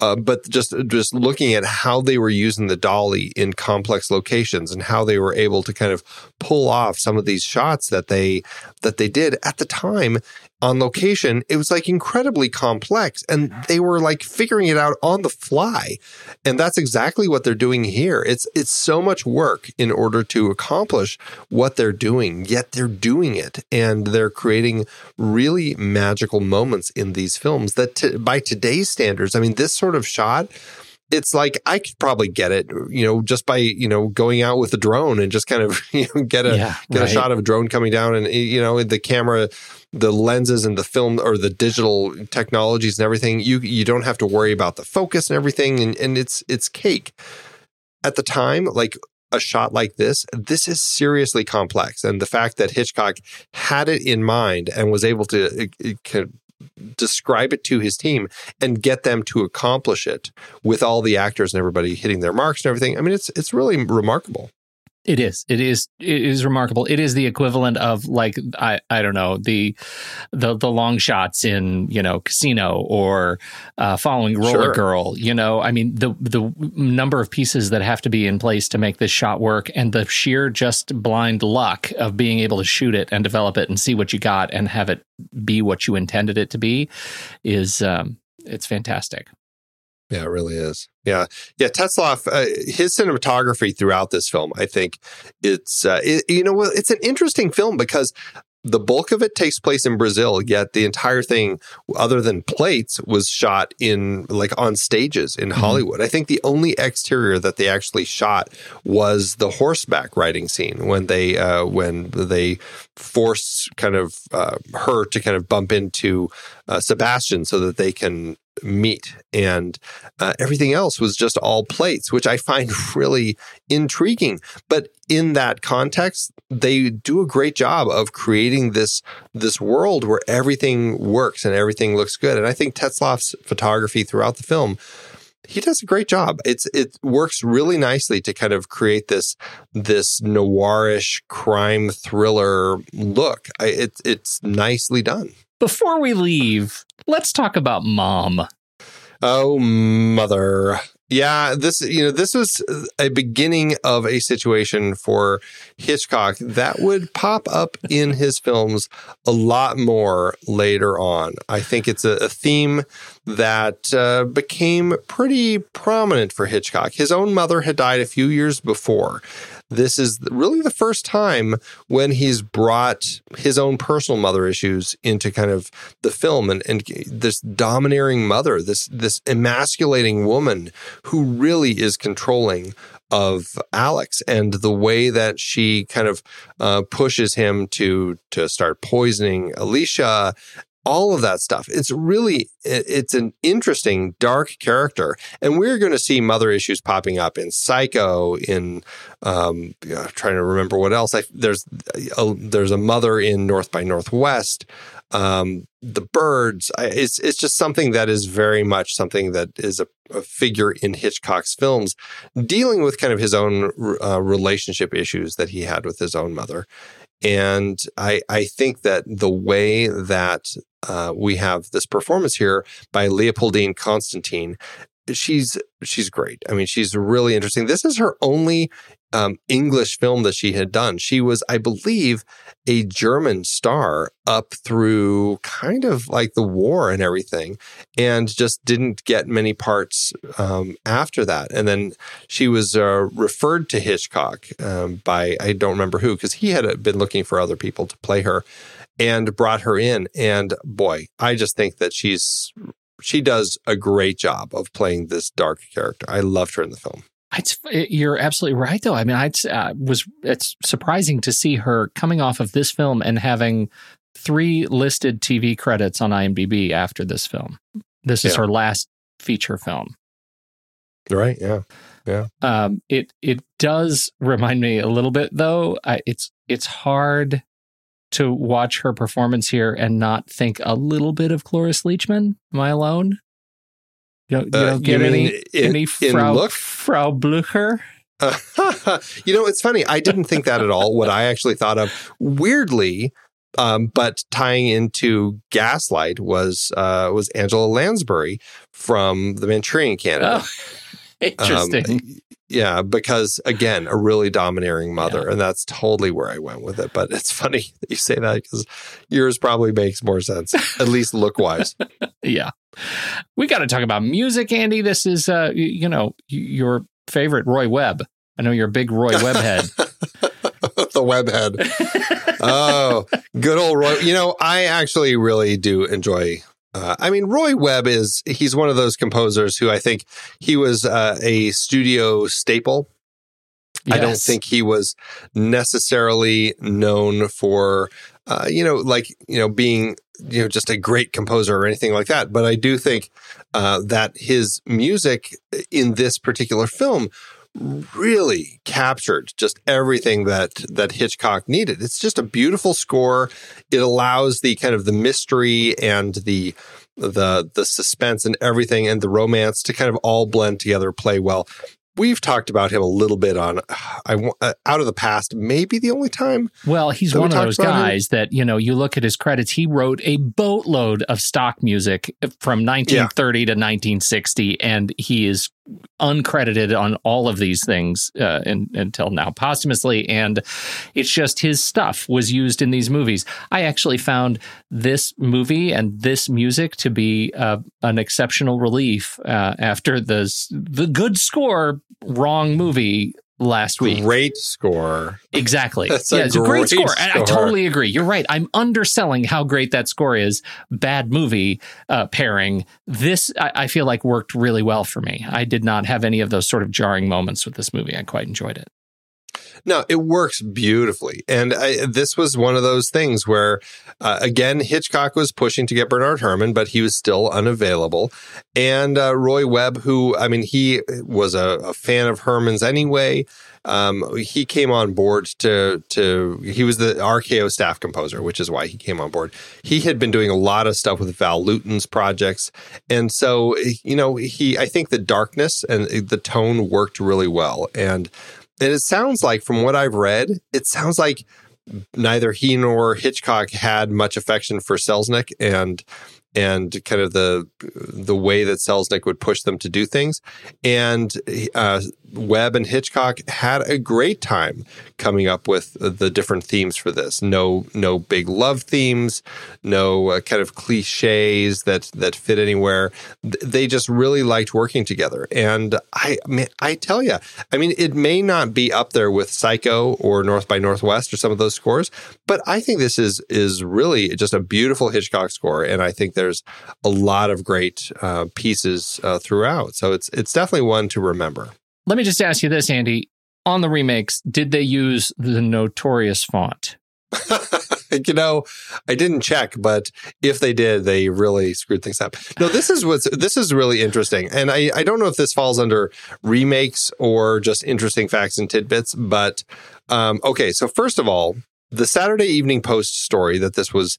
uh, but just just looking at how they were using the dolly in complex locations and how they were able to kind of pull off some of these shots that they that they did at the time on location, it was like incredibly complex and they were like figuring it out on the fly. And that's exactly what they're doing here. It's it's so much work in order to accomplish what they're doing, yet they're doing it and they're creating really magical moments in these films that t- by today's standards, I mean this sort of shot it's like I could probably get it, you know, just by you know going out with a drone and just kind of you know get a yeah, get right. a shot of a drone coming down and you know the camera the lenses and the film or the digital technologies and everything, you you don't have to worry about the focus and everything, and, and it's it's cake. At the time, like a shot like this, this is seriously complex, and the fact that Hitchcock had it in mind and was able to uh, describe it to his team and get them to accomplish it with all the actors and everybody hitting their marks and everything. I mean, it's it's really remarkable. It is. It is. It is remarkable. It is the equivalent of like I I don't know the the the long shots in you know Casino or uh, Following Roller sure. Girl. You know, I mean the the number of pieces that have to be in place to make this shot work, and the sheer just blind luck of being able to shoot it and develop it and see what you got and have it be what you intended it to be is um, it's fantastic. Yeah, it really is. Yeah, yeah. Tetzlaff, uh, his cinematography throughout this film, I think it's uh, it, you know, it's an interesting film because the bulk of it takes place in Brazil, yet the entire thing, other than plates, was shot in like on stages in mm-hmm. Hollywood. I think the only exterior that they actually shot was the horseback riding scene when they uh, when they force kind of uh, her to kind of bump into uh, Sebastian so that they can meet. and uh, everything else was just all plates which i find really intriguing but in that context they do a great job of creating this this world where everything works and everything looks good and i think Tetzlaff's photography throughout the film he does a great job. It's it works really nicely to kind of create this this noirish crime thriller look. I, it's it's nicely done. Before we leave, let's talk about mom. Oh, mother. Yeah, this you know this was a beginning of a situation for Hitchcock that would pop up in his films a lot more later on. I think it's a, a theme that uh, became pretty prominent for Hitchcock. His own mother had died a few years before this is really the first time when he's brought his own personal mother issues into kind of the film and, and this domineering mother, this this emasculating woman who really is controlling of Alex and the way that she kind of uh, pushes him to to start poisoning Alicia all of that stuff. It's really it's an interesting dark character, and we're going to see mother issues popping up in Psycho. In um, trying to remember what else. I, there's a, there's a mother in North by Northwest. Um, the birds. I, it's it's just something that is very much something that is a, a figure in Hitchcock's films, dealing with kind of his own uh, relationship issues that he had with his own mother. And I, I think that the way that uh, we have this performance here by Leopoldine Konstantin she's she's great. I mean, she's really interesting. This is her only um, English film that she had done. She was, I believe, a German star up through kind of like the war and everything, and just didn't get many parts um, after that. And then she was uh, referred to Hitchcock um, by I don't remember who because he had been looking for other people to play her and brought her in. And boy, I just think that she's she does a great job of playing this dark character. I loved her in the film. It's, you're absolutely right, though. I mean, I uh, was it's surprising to see her coming off of this film and having three listed TV credits on IMDb after this film. This is yeah. her last feature film. Right. Yeah. Yeah. Um, it it does remind me a little bit, though. I, it's it's hard to watch her performance here and not think a little bit of Cloris Leachman? Am I alone? You don't, you uh, don't get any in, any Frau, look? Frau Blucher? Uh, you know, it's funny. I didn't think that at all. what I actually thought of, weirdly, Um, but tying into Gaslight was uh, was Angela Lansbury from The Manchurian Candidate. Oh, interesting. Um, yeah, because again, a really domineering mother, Yeah. and that's totally where I went with it. But it's funny that you say that because yours probably makes more sense, at least look wise. yeah. We got to talk about music, Andy. This is, uh, you know, your favorite Roy Webb. I know you're a big Roy Webb head. the webhead. oh, good old Roy. You know, I actually really do enjoy. Uh, I mean, Roy Webb is, he's one of those composers who I think he was uh, a studio staple. I don't think he was necessarily known for, uh, you know, like, you know, being, you know, just a great composer or anything like that. But I do think uh, that his music in this particular film really captured just everything that that Hitchcock needed. It's just a beautiful score. It allows the kind of the mystery and the the the suspense and everything and the romance to kind of all blend together, play well. We've talked about him a little bit on I uh, out of the past, maybe the only time. Well, he's that we one of those about him? guys that, you know, you look at his credits, he wrote a boatload of stock music from 1930 to 1960, and he is uncredited on all of these things uh, in, until now, posthumously. And it's just his stuff was used in these movies. I actually found this movie and this music to be uh, an exceptional relief uh, after the, the good score wrong movie last week. Great score. Exactly. That's a yeah, it's a great great score. And I totally agree. You're right. I'm underselling how great that score is. Bad movie uh, pairing. This, I, I feel like, worked really well for me. I did not have any of those sort of jarring moments with this movie. I quite enjoyed it. No, it works beautifully. And I, this was one of those things where, uh, again, Hitchcock was pushing to get Bernard Herrmann, but he was still unavailable. And uh, Roy Webb, who, I mean, he was a, a fan of Herrmann's anyway. Um, he came on board to to he was the RKO staff composer, which is why he came on board. He had been doing a lot of stuff with Val Lewton's projects, and so you know he I think the darkness and the tone worked really well. And and it sounds like, from what I've read, it sounds like neither he nor Hitchcock had much affection for Selznick and and kind of the the way that Selznick would push them to do things. And uh, Webb and Hitchcock had a great time coming up with the different themes for this. No no big love themes, no uh, kind of cliches that that fit anywhere. They just really liked working together. And I I tell you, I mean, it may not be up there with Psycho or North by Northwest or some of those scores, but I think this is is really just a beautiful Hitchcock score, and I think there's a lot of great uh, pieces uh, throughout. So it's it's definitely one to remember. Let me just ask you this, Andy. On the remakes, did they use the notorious font? you know, I didn't check, but if they did, they really screwed things up. No, this is what's this is really interesting, and I I don't know if this falls under remakes or just interesting facts and tidbits, but um, okay. So first of all, the Saturday Evening Post story that this was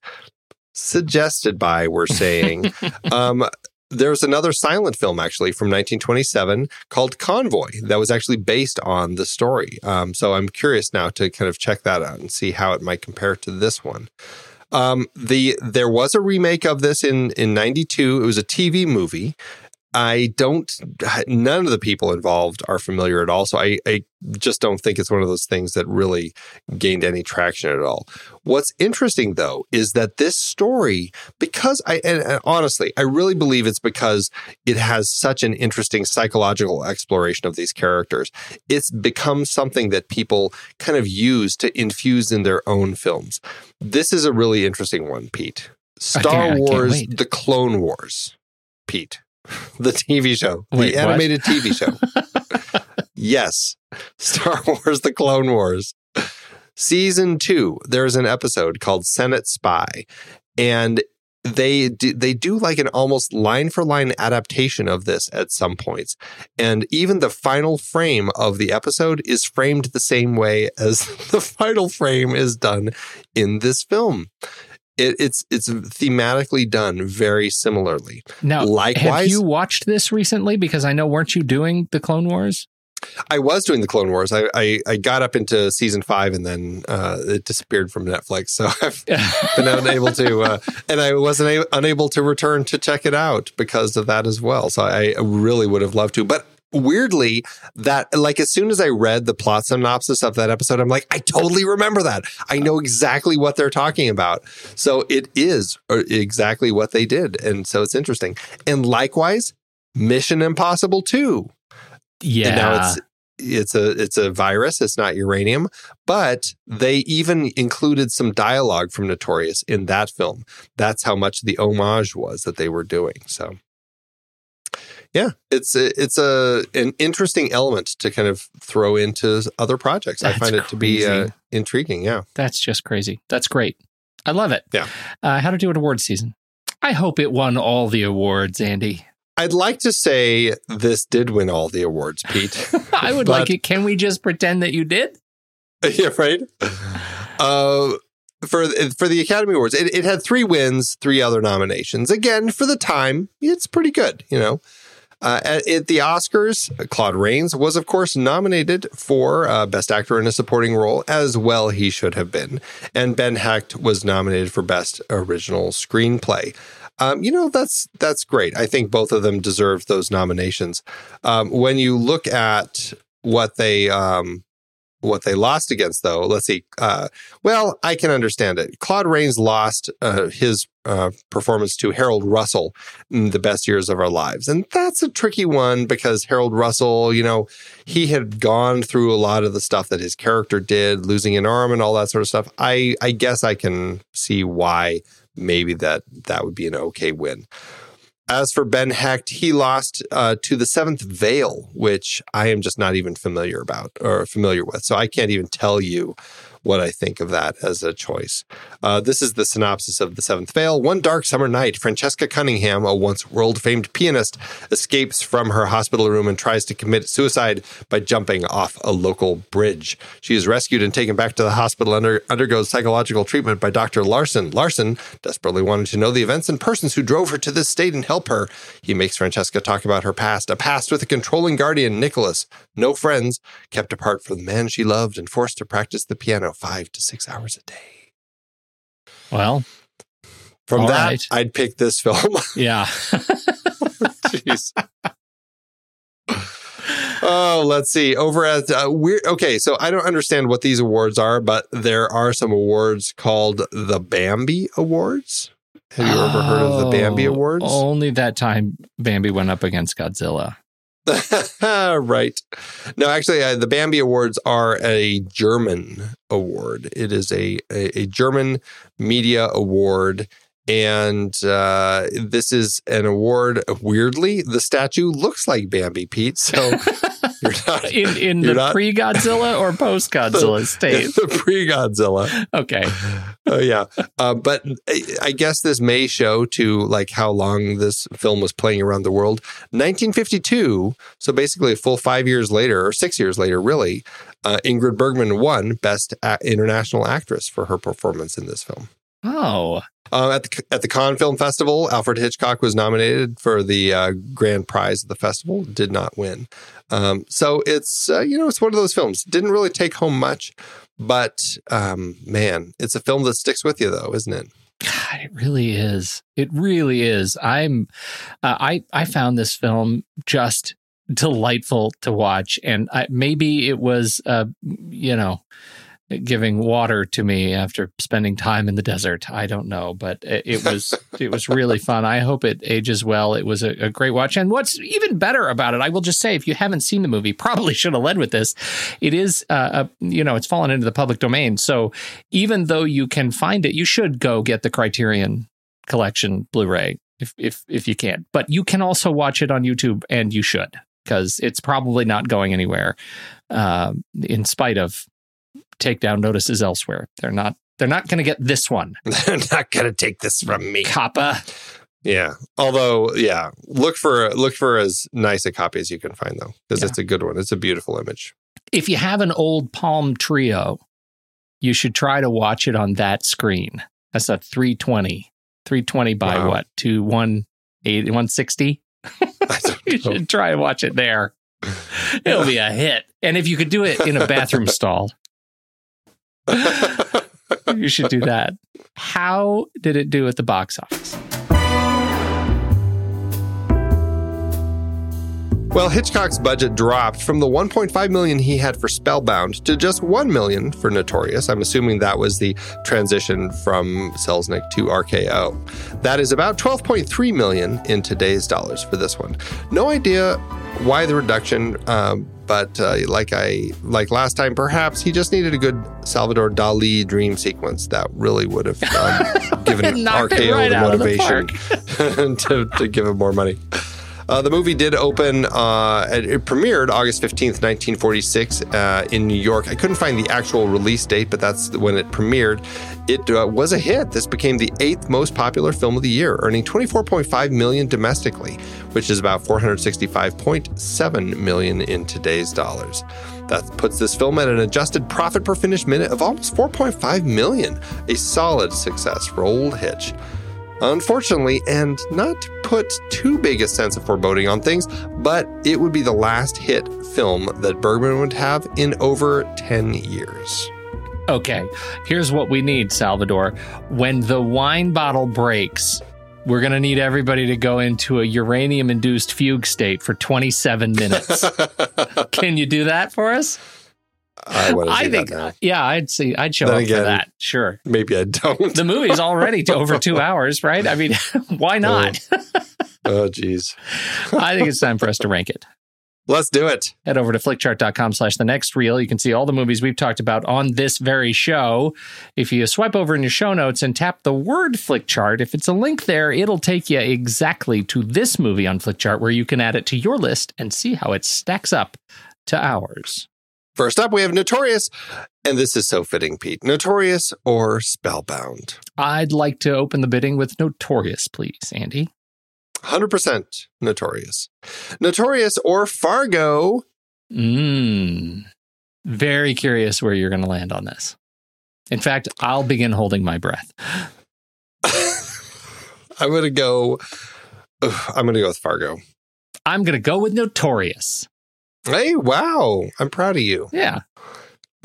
suggested by, we're saying. um, there's another silent film actually from 1927 called Convoy that was actually based on the story. Um, so I'm curious now to kind of check that out and see how it might compare to this one. Um, the there was a remake of this in in '92. It was a TV movie. I don't. None of the people involved are familiar at all, so I, I just don't think it's one of those things that really gained any traction at all. What's interesting though is that this story, because I and, and honestly, I really believe it's because it has such an interesting psychological exploration of these characters. It's become something that people kind of use to infuse in their own films. This is a really interesting one, Pete. I can't- I Star can't Wars: wait. The Clone Wars, Pete. The TV show, Wait, the what? animated TV show. yes, Star Wars: The Clone Wars. Season two, there's an episode called Senate Spy, and they do, they do like an almost line for line adaptation of this at some points, and even the final frame of the episode is framed the same way as the final frame is done in this film. It, it's it's thematically done very similarly. Now, have you watched this recently? Because I know, weren't you doing the Clone Wars? I was doing the Clone Wars. I, I, I got up into season five and then uh, it disappeared from Netflix. So I've been unable to, uh, and I wasn't a- unable to return to check it out because of that as well. So I really would have loved to. But weirdly, that like as soon as I read the plot synopsis of that episode, I'm like, I totally remember that. I know exactly what they're talking about. So it is uh, exactly what they did. And so it's interesting. And likewise, Mission Impossible 2 Yeah. and now it's it's a it's a virus. It's not uranium, but they even included some dialogue from Notorious in that film. That's how much the homage was that they were doing. So, yeah, it's it's a an interesting element to kind of throw into other projects. I That's find it to be uh, intriguing. Yeah, That's just crazy. That's great. I love it. Yeah. Uh, how to do an awards season. I hope it won all the awards, Andy. I'd like to say this did win all the awards, Pete. I would But- like it. Can we just pretend that you did? yeah, right. Uh, for for the Academy Awards, it, it had three wins, three other nominations. Again, for the time, it's pretty good. You know, uh, at, at the Oscars, Claude Rains was, of course, nominated for uh, Best Actor in a Supporting Role, as well he should have been. And Ben Hecht was nominated for Best Original Screenplay. Um, you know that's that's great. I think both of them deserved those nominations. Um, when you look at what they um, what they lost against, though, let's see. Uh, well, I can understand it. Claude Rains lost uh, his uh, performance to Harold Russell in the best years of our lives. And that's a tricky one because Harold Russell, you know, he had gone through a lot of the stuff that his character did, losing an arm and all that sort of stuff. I, I guess I can see why maybe that that would be an okay win. As for Ben Hecht, he lost uh, to the Seventh Veil, which I am just not even familiar about or familiar with. So I can't even tell you what I think of that as a choice. Uh, this is the synopsis of The Seventh Veil. One dark summer night, Francesca Cunningham, a once world famed pianist, escapes from her hospital room and tries to commit suicide by jumping off a local bridge. She is rescued and taken back to the hospital, under, undergoes psychological treatment by Dr. Larson. Larson, desperately wanting to know the events and persons who drove her to this state and help her, he makes Francesca talk about her past, a past with a controlling guardian, Nicholas, no friends, kept apart from the man she loved and forced to practice the piano five to six hours a day. Well, From that, right. I'd pick this film. yeah. Jeez. Oh, let's see. Over at uh, weird. Okay, so I don't understand what these awards are, but there are some awards called the Bambi Awards. Have you ever heard of the Bambi Oh, Awards? Only that time Bambi went up against Godzilla. right. No, actually, uh, the Bambi Awards are a German award. It is a, a, a German media award. And uh, this is an award. Weirdly, the statue looks like Bambi, Pete. So you're not In in You're the not- pre Godzilla or post Godzilla state. the pre Godzilla. Okay. Oh yeah, uh, but I- I guess this may show to like how long this film was playing around the world. 1952, so basically a full five years later, or six years later, really. Uh, Ingrid Bergman won Best a- International Actress for her performance in this film. Oh. Uh, at the at the Cannes Film Festival, Alfred Hitchcock was nominated for the uh, grand prize of the festival, did not win. Um, so it's uh, you know it's one of those films. Didn't really take home much, but um, man, it's a film that sticks with you, though, isn't it? God, it really is. It really is. I'm uh, I I found this film just delightful to watch and I, maybe it was uh you know giving water to me after spending time in the desert. I don't know, but it, it was it was really fun. I hope it ages well. It was a, a great watch. And what's even better about it, I will just say, if you haven't seen the movie, probably should have led with this. It is, uh, a, you know, it's fallen into the public domain. So even though you can find it, you should go get the Criterion Collection Blu-ray if if if you can. But you can also watch it on YouTube, and you should because it's probably not going anywhere, uh, in spite of takedown notices elsewhere. They're not. They're not going to get this one, They're not gonna take this from me. Kappa. Yeah. Although, yeah, look for look for as nice a copy as you can find, though, because Yeah. it's a good one. It's a beautiful image. If you have an old Palm Treo, you should try to watch it on that screen. That's a 320. 320 by Wow. what? To 180, 160? You should try and watch it there. It'll be a hit. And if you could do it in a bathroom stall, you should do that. How did it do at the box office? Well, Hitchcock's budget dropped from the 1.5 million he had for Spellbound to just 1 million for Notorious. I'm assuming that was the transition from Selznick to RKO. That is about 12.3 million in today's dollars for this one. No idea why the reduction, um, but uh, like I like last time, perhaps he just needed a good Salvador Dali dream sequence that really would have um, given RKO right the of the motivation to, to give him more money. Uh, the movie did open, uh, it, premiered August 15th, 1946, uh, in New York. I couldn't find the actual release date, but that's when it premiered. It uh, was a hit. This became the eighth most popular film of the year, earning 24.5 million domestically, which is about 465.7 million in today's dollars. That puts this film at an adjusted profit per finished minute of almost 4.5 million, a solid success for Old Hitch. Unfortunately, and not to put too big a sense of foreboding on things, but it would be the last hit film that Bergman would have in over 10 years. Okay, here's what we need, Salvador. When the wine bottle breaks, we're going to need everybody to go into a uranium induced fugue state for 27 minutes. Can you do that for us? I want to see I think, yeah, I'd see, I'd show Then up again- for that. Sure. Maybe I don't. The movie's already to over two hours, right? I mean, why oh. not? oh, geez. I think it's time for us to rank it. Let's do it. Head over to flickchart.com slash the next reel. You can see all the movies we've talked about on this very show. If you swipe over in your show notes and tap the word flickchart, if it's a link there, it'll take you exactly to this movie on flickchart where you can add it to your list and see how it stacks up to ours. First up, we have Notorious. And this is so fitting, Pete. Notorious or Spellbound? I'd like to open the bidding with Notorious, please, Andy. 100% Notorious. Notorious or Fargo? Mmm. Very curious where you're going to land on this. In fact, I'll begin holding my breath. I'm going to go. ugh, I'm going to go with Fargo. I'm going to go with Notorious. Hey, wow. I'm proud of you. Yeah.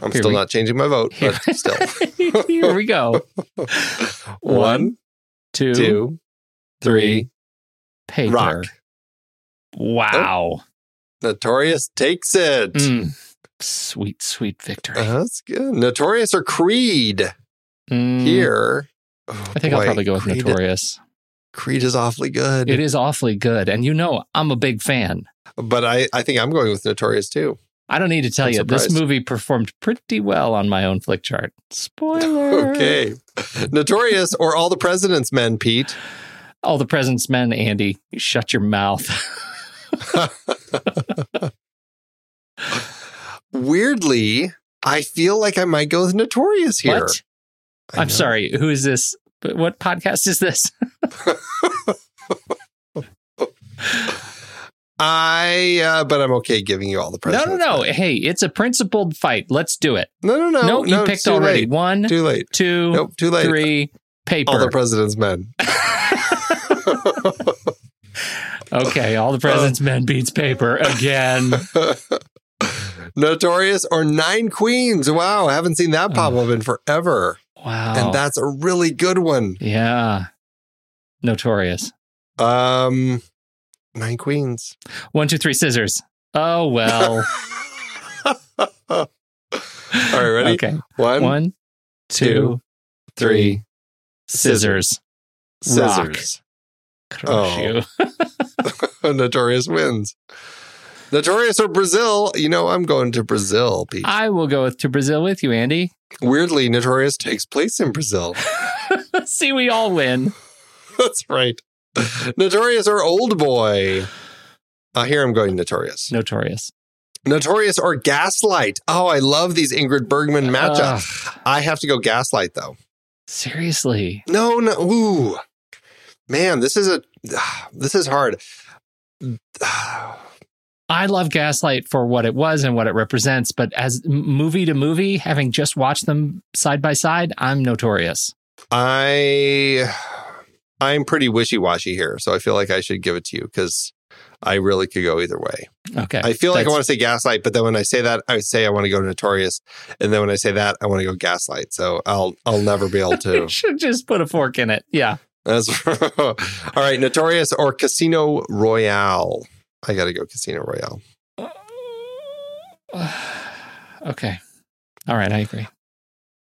I'm Here still we- not changing my vote, Here, but still. Here we go. One, two, two, three. paper. Rock. Wow. Notorious takes it. Mm. Sweet, sweet victory. Uh, that's good. Notorious or Creed? Mm, Here. Oh, I think I'll probably go with Creed, Notorious. Creed is awfully good. It is awfully good. And you know, I'm a big fan. But I, I think I'm going with Notorious too. I don't need to tell I'm you, this movie performed pretty well on my own flick chart. Spoiler. Okay. Notorious or All the President's Men, Pete? All the President's Men, Andy, you shut your mouth. Weirdly, I feel like I might go with Notorious here. What? I'm sorry. Who is this? What podcast is this? Uh, but I'm okay giving you all the presidents. No, no, no. Hey, it's a principled fight. Let's do it. No, no, no. no, you picked already. Late. One, Too late. two, Nope, too late. three, paper. All the President's Men. okay, all the President's Men beats paper again. Notorious or Nine Queens. Wow, I haven't seen that pop up in forever. Wow. And that's a really good one. yeah. Notorious. Um, Nine Queens. One, two, three, scissors. Oh, well. All right, ready? Okay. One, One, two, three, scissors. Rock. Scissors. Crush Oh. you. Notorious wins. Notorious or Brazil? You know, I'm going to Brazil, Pete. I will go to Brazil with you, Andy. Weirdly, Notorious takes place in Brazil. See, we all win. That's right. Notorious or Old Boy? Uh, here I'm going Notorious. Notorious. Notorious or Gaslight? Oh, I love these Ingrid Bergman matchups. I have to go Gaslight though. seriously. No, no. Ooh, man, this is a this is hard. I love Gaslight for what it was and what it represents, but as movie to movie, having just watched them side by side, I'm notorious. I I'm pretty wishy washy here, so I feel like I should give it to you because I really could go either way. Okay. I feel like I want to say Gaslight, but then when I say that, I say I want to go Notorious, and then when I say that, I want to go Gaslight. So I'll I'll never be able to. You should just put a fork in it. Yeah. That's all right. Notorious or Casino Royale. I got to go Casino Royale. okay. All right. I agree.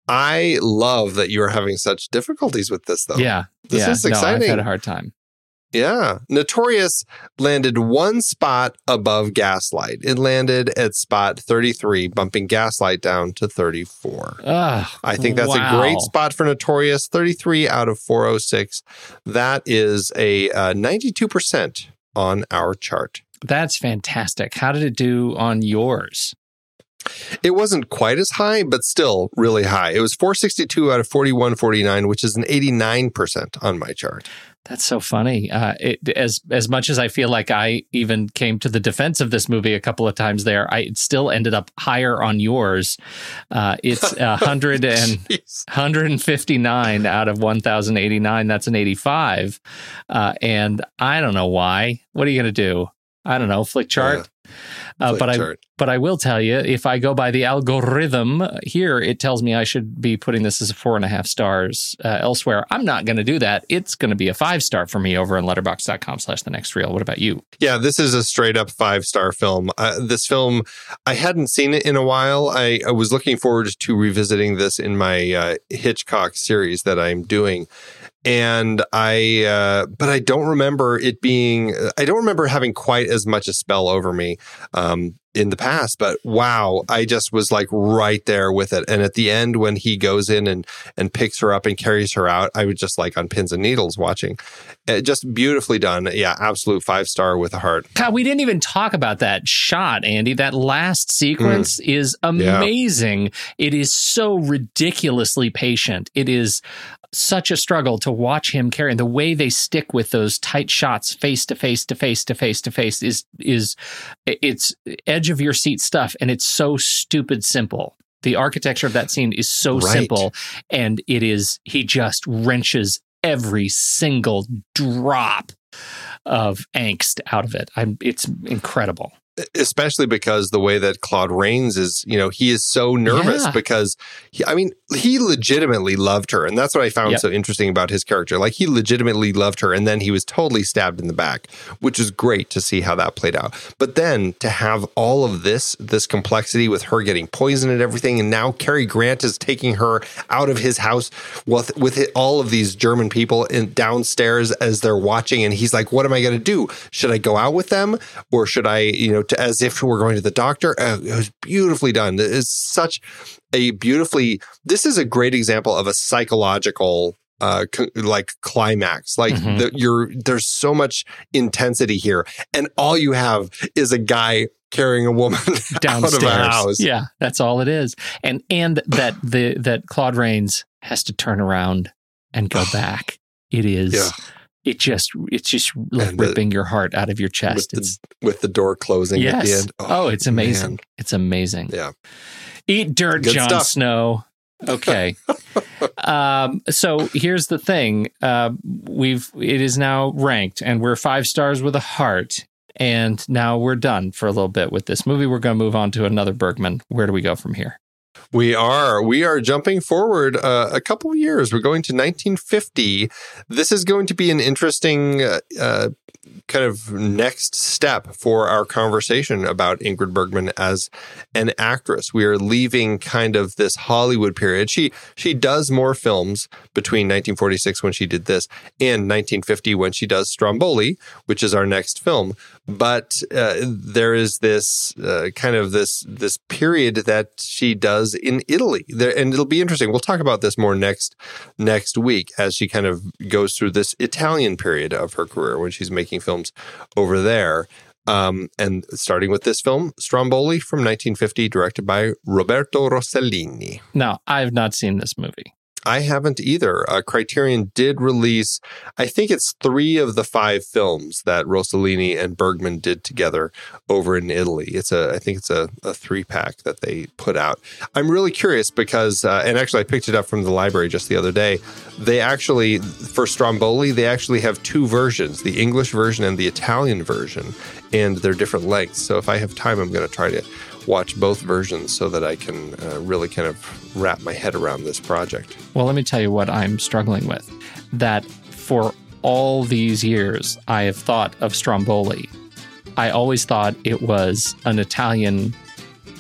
I love that you are having such difficulties with this, though. yeah. This yeah. is No, I've had a hard time. Yeah. Notorious landed one spot above Gaslight. It landed at spot 33, bumping Gaslight down to 34. Ugh, I think that's a great spot for Notorious. 33 out of 406. That is a uh, 92% on our chart. That's fantastic. How did it do on yours? It wasn't quite as high, but still really high. It was 462 out of 4149, which is an 89% on my chart. That's so funny. Uh, it, as as much as I feel like I even came to the defense of this movie a couple of times there, I still ended up higher on yours. Uh, it's a hundred and 159 out of 1089 that's an 85 uh, and i don't know why what are you going to do i don't know flick chart uh, but i but i will tell you if i go by the algorithm here it tells me i should be putting this as a four and a half stars uh, elsewhere i'm not going to do that it's going to be a five star for me over on letterboxd.com slash the next reel what about you Yeah, this is a straight up five star film. Uh, this film, I hadn't seen it in a while. I, I was looking forward to revisiting this in my uh, Hitchcock series that I'm doing. And I, uh, but I don't remember it being, I don't remember having quite as much a spell over me um, in the past. But wow, I just was like right there with it. And at the end, when he goes in and, and picks her up and carries her out, I was just like on pins and needles watching. Uh, just beautifully done. Yeah, absolute five star with a heart. God, we didn't even talk about that shot, Andy. That last sequence is amazing. It is so ridiculously patient. It is such a struggle to watch him carry. And the way they stick with those tight shots, face to face to face to face to face, is is it's edge of your seat stuff, and it's so stupid simple. The architecture of that scene is so Right. simple, and it is he just wrenches every single drop of angst out of it. I'm it's incredible. Especially because the way that Claude Rains is, you know, he is so nervous Yeah. because he, I mean, he legitimately loved her. And that's what I found Yep. so interesting about his character. Like he legitimately loved her and then he was totally stabbed in the back, which is great to see how that played out. But then to have all of this, this complexity with her getting poisoned and everything. And now Cary Grant is taking her out of his house with, with it, all of these German people in, downstairs as they're watching. And he's like, what am I going to do? Should I go out with them or should I, you know, to, as if we're going to the doctor? Uh, it was beautifully done. It's such a beautifully, this is a great example of a psychological uh co- like climax like Mhm. the, you're there's so much intensity here and all you have is a guy carrying a woman Downstairs. out of a house Yeah, that's all it is. And and that the that Claude Rains has to turn around and go back. It is Yeah. It just it's just like And the- ripping your heart out of your with chest. the, It's with the door closing at the yes. end Oh, it's amazing. man. It's amazing. Yeah. Eat dirt, Good Jon stuff. Snow. Okay. um, so here's the thing. Uh, we've it is now ranked and we're five stars with a heart. And now we're done for a little bit with this movie. We're going to move on to another Bergman. Where do we go from here? We are. We are jumping forward uh, a couple of years. We're going to 1950. This is going to be an interesting uh, uh, kind of next step for our conversation about Ingrid Bergman as an actress. We are leaving kind of this Hollywood period. She she does more films between 1946 when she did this and 1950 when she does Stromboli, which is our next film. But uh, there is this uh, kind of this this period that she does in Italy, there, and it'll be interesting. We'll talk about this more next next week as she kind of goes through this Italian period of her career when she's making films over there. Um, and starting with this film, Stromboli from 1950, directed by Roberto Rossellini. Now, I've not seen this movie. I haven't either. Uh, Criterion did release, I think it's three of the five films that Rossellini and Bergman did together over in Italy. It's a, I think it's a, a three pack that they put out. I'm really curious because, uh, and actually I picked it up from the library just the other day. They actually, for Stromboli, they actually have two versions the English version and the Italian version, and they're different lengths. So if I have time, I'm going to try to watch both versions so that I can uh, really kind of wrap my head around this project. Well, let me tell you what I'm struggling with. That for all these years, I have thought of Stromboli. I always thought it was an Italian,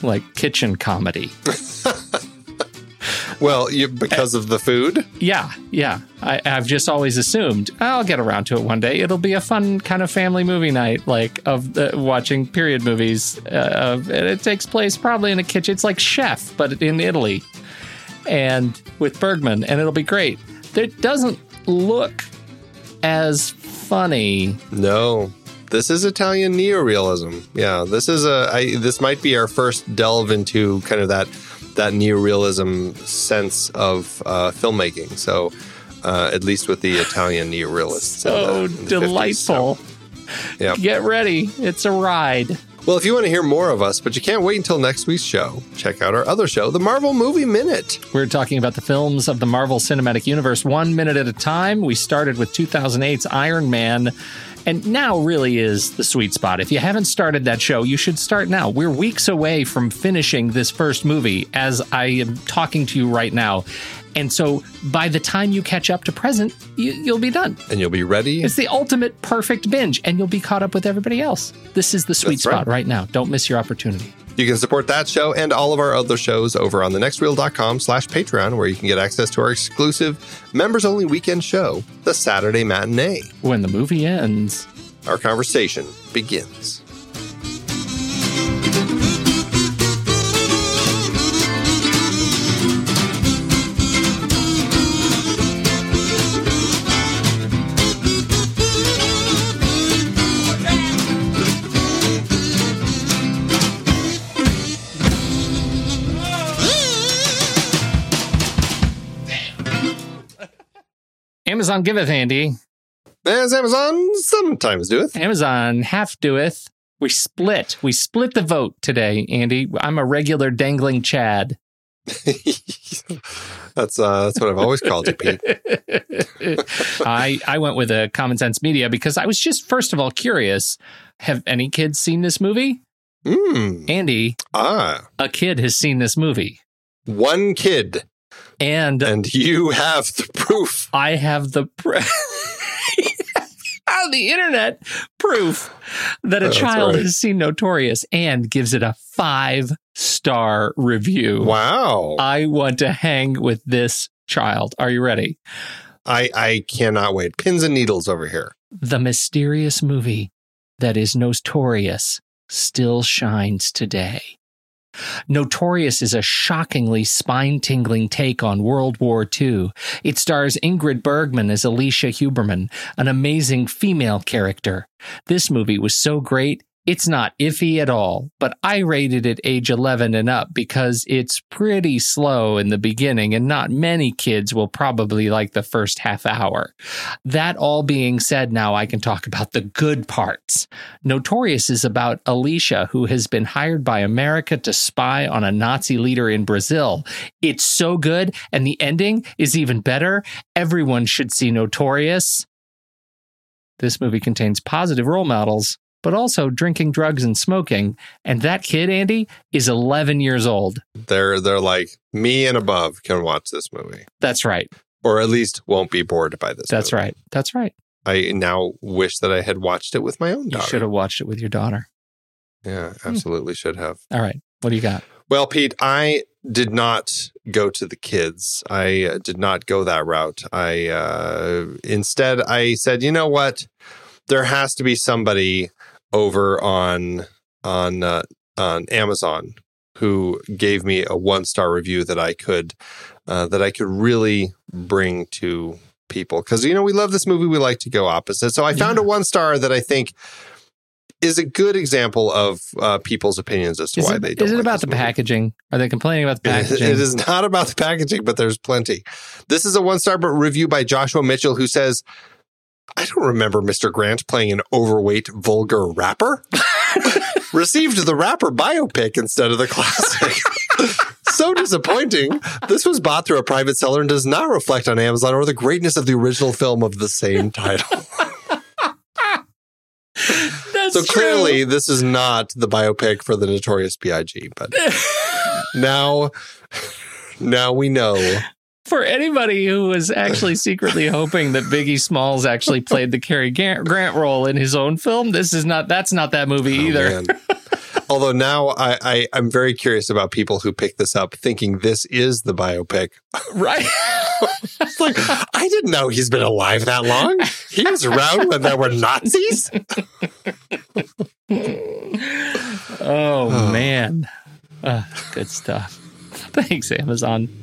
like, kitchen comedy. Well, you, because of the food? Yeah, yeah. I, I've just always assumed I'll get around to it one day. It'll be a fun kind of family movie night, like of uh, watching period movies. Uh, of, and it takes place probably in a kitchen. It's like Chef, but in Italy, and with Bergman, and it'll be great. It doesn't look as funny. No. This is Italian neorealism. Yeah, this is a. I, this might be our first delve into kind of that that neorealism sense of uh, filmmaking. So, uh, at least with the Italian neorealists. in the- Oh, in the 50s. delightful! So, yeah. Get ready, it's a ride. Well, if you want to hear more of us, but you can't wait until next week's show, check out our other show, the Marvel Movie Minute. We're talking about the films of the Marvel Cinematic Universe one minute at a time. We started with 2008's Iron Man, and now really is the sweet spot. If you haven't started that show, you should start now. We're weeks away from finishing this first movie as I am talking to you right now. And so by the time you catch up to present, you, you'll be done. And you'll be ready. It's the ultimate perfect binge, and you'll be caught up with everybody else. This is the sweet That's right. spot right now. Don't miss your opportunity. You can support that show and all of our other shows over on thenextreel.com slash Patreon, where you can get access to our exclusive members-only weekend show, The Saturday Matinee. When the movie ends, Our conversation begins. Amazon giveth, Andy. As Amazon sometimes doeth. Amazon half doeth. We split. We split the vote today, Andy. I'm a regular dangling Chad. that's uh, that's what I've always called you, Pete. I I went with a Common Sense Media because I was just first of all curious. Have any kids seen this movie? Mm. Andy, Ah, a kid has seen this movie, one kid, and and you have the proof. I have the pr- on the internet proof that a That's child right. has seen Notorious and gives it a five star review. Wow, I want to hang with this child. Are you ready? I I cannot wait. Pins and needles over here. The mysterious movie that is notorious still shines today. Notorious is a shockingly spine tingling take on World War II. It stars Ingrid Bergman as Alicia Huberman, an amazing female character. This movie was so great, it's not iffy at all, but I rated it age 11 and up because it's pretty slow in the beginning and not many kids will probably like the first half hour. That all being said, now I can talk about the good parts. Notorious is about Alicia, who has been hired by America to spy on a Nazi leader in Brazil. It's so good, and the ending is even better. Everyone should see Notorious. This movie contains positive role models, but also drinking drugs and smoking. And that kid, Andy, is 11 years old. They're they're like me and above can watch this movie, That's right. or at least won't be bored by this. That's movie. right. That's right. I now wish that I had watched it with my own daughter. You should have watched it with your daughter. Yeah, absolutely should have. All right. What do you got? Well, Pete, I did not go to the kids. I uh, did not go that route. I uh, instead I said, you know what? There has to be somebody over on on uh, on Amazon who gave me a one star review that I could uh, that I could really bring to people because you know we love this movie. We like to go opposite. So I found a one star that I think is a good example of uh, people's opinions as to Is why it, they don't. is it like about the movie. packaging? Are they complaining about the It- packaging? it is not about the packaging, but there's plenty. This is a one star review by Joshua Mitchell who says, I don't remember Mr. Grant playing an overweight, vulgar rapper. Received the rapper biopic instead of the classic. so disappointing. This was bought through a private seller and does not reflect on Amazon or the greatness of the original film of the same title. So true. clearly, this is not the biopic for the notorious B.I.G. But now, now we know. For anybody who was actually secretly hoping that Biggie Smalls actually played the Cary Grant role in his own film, this is not. That's not that movie either. Oh, man. Although now I, I I'm very curious about people who pick this up thinking this is the biopic. Right? It's like I didn't know he's been alive that long. He was around when there were Nazis. oh man, uh, good stuff. Thanks, Amazon.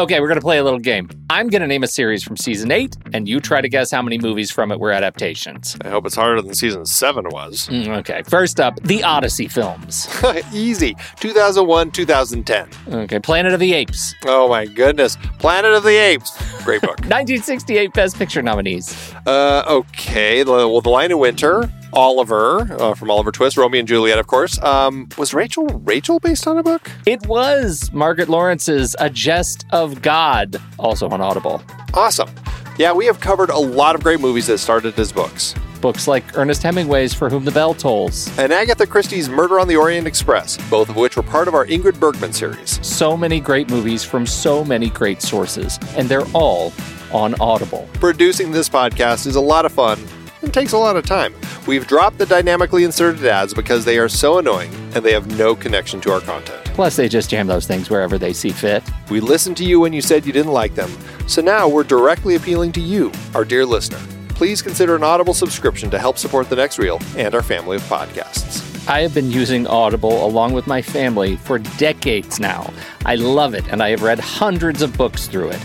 Okay, we're going to play a little game. I'm going to name a series from season 8, and you try to guess how many movies from it were adaptations. I hope it's harder than season 7 was. Mm, Okay, first up, the Odyssey films. Easy. 2001, 2010. Okay, Planet of the Apes. Oh my goodness. Planet of the Apes. Great book. 1968 Best Picture nominees. uh, okay. Well, The Lion in Winter. Oliver uh, from Oliver Twist, Romeo and Juliet, of course. Um, was Rachel Rachel based on a book? It was Margaret Laurence's A Jest of God, also on Audible. Awesome. Yeah, we have covered a lot of great movies that started as books. Books like Ernest Hemingway's For Whom the Bell Tolls. And Agatha Christie's Murder on the Orient Express, both of which were part of our Ingrid Bergman series. So many great movies from so many great sources, and they're all on Audible. Producing this podcast is a lot of fun and takes a lot of time. We've dropped the dynamically inserted ads because they are so annoying and they have no connection to our content. Plus, they just jam those things wherever they see fit. We listened to you when you said you didn't like them, so now we're directly appealing to you, our dear listener. Please consider an Audible subscription to help support the next reel and our family of podcasts. I have been using Audible along with my family for decades now. I love it, and I have read hundreds of books through it.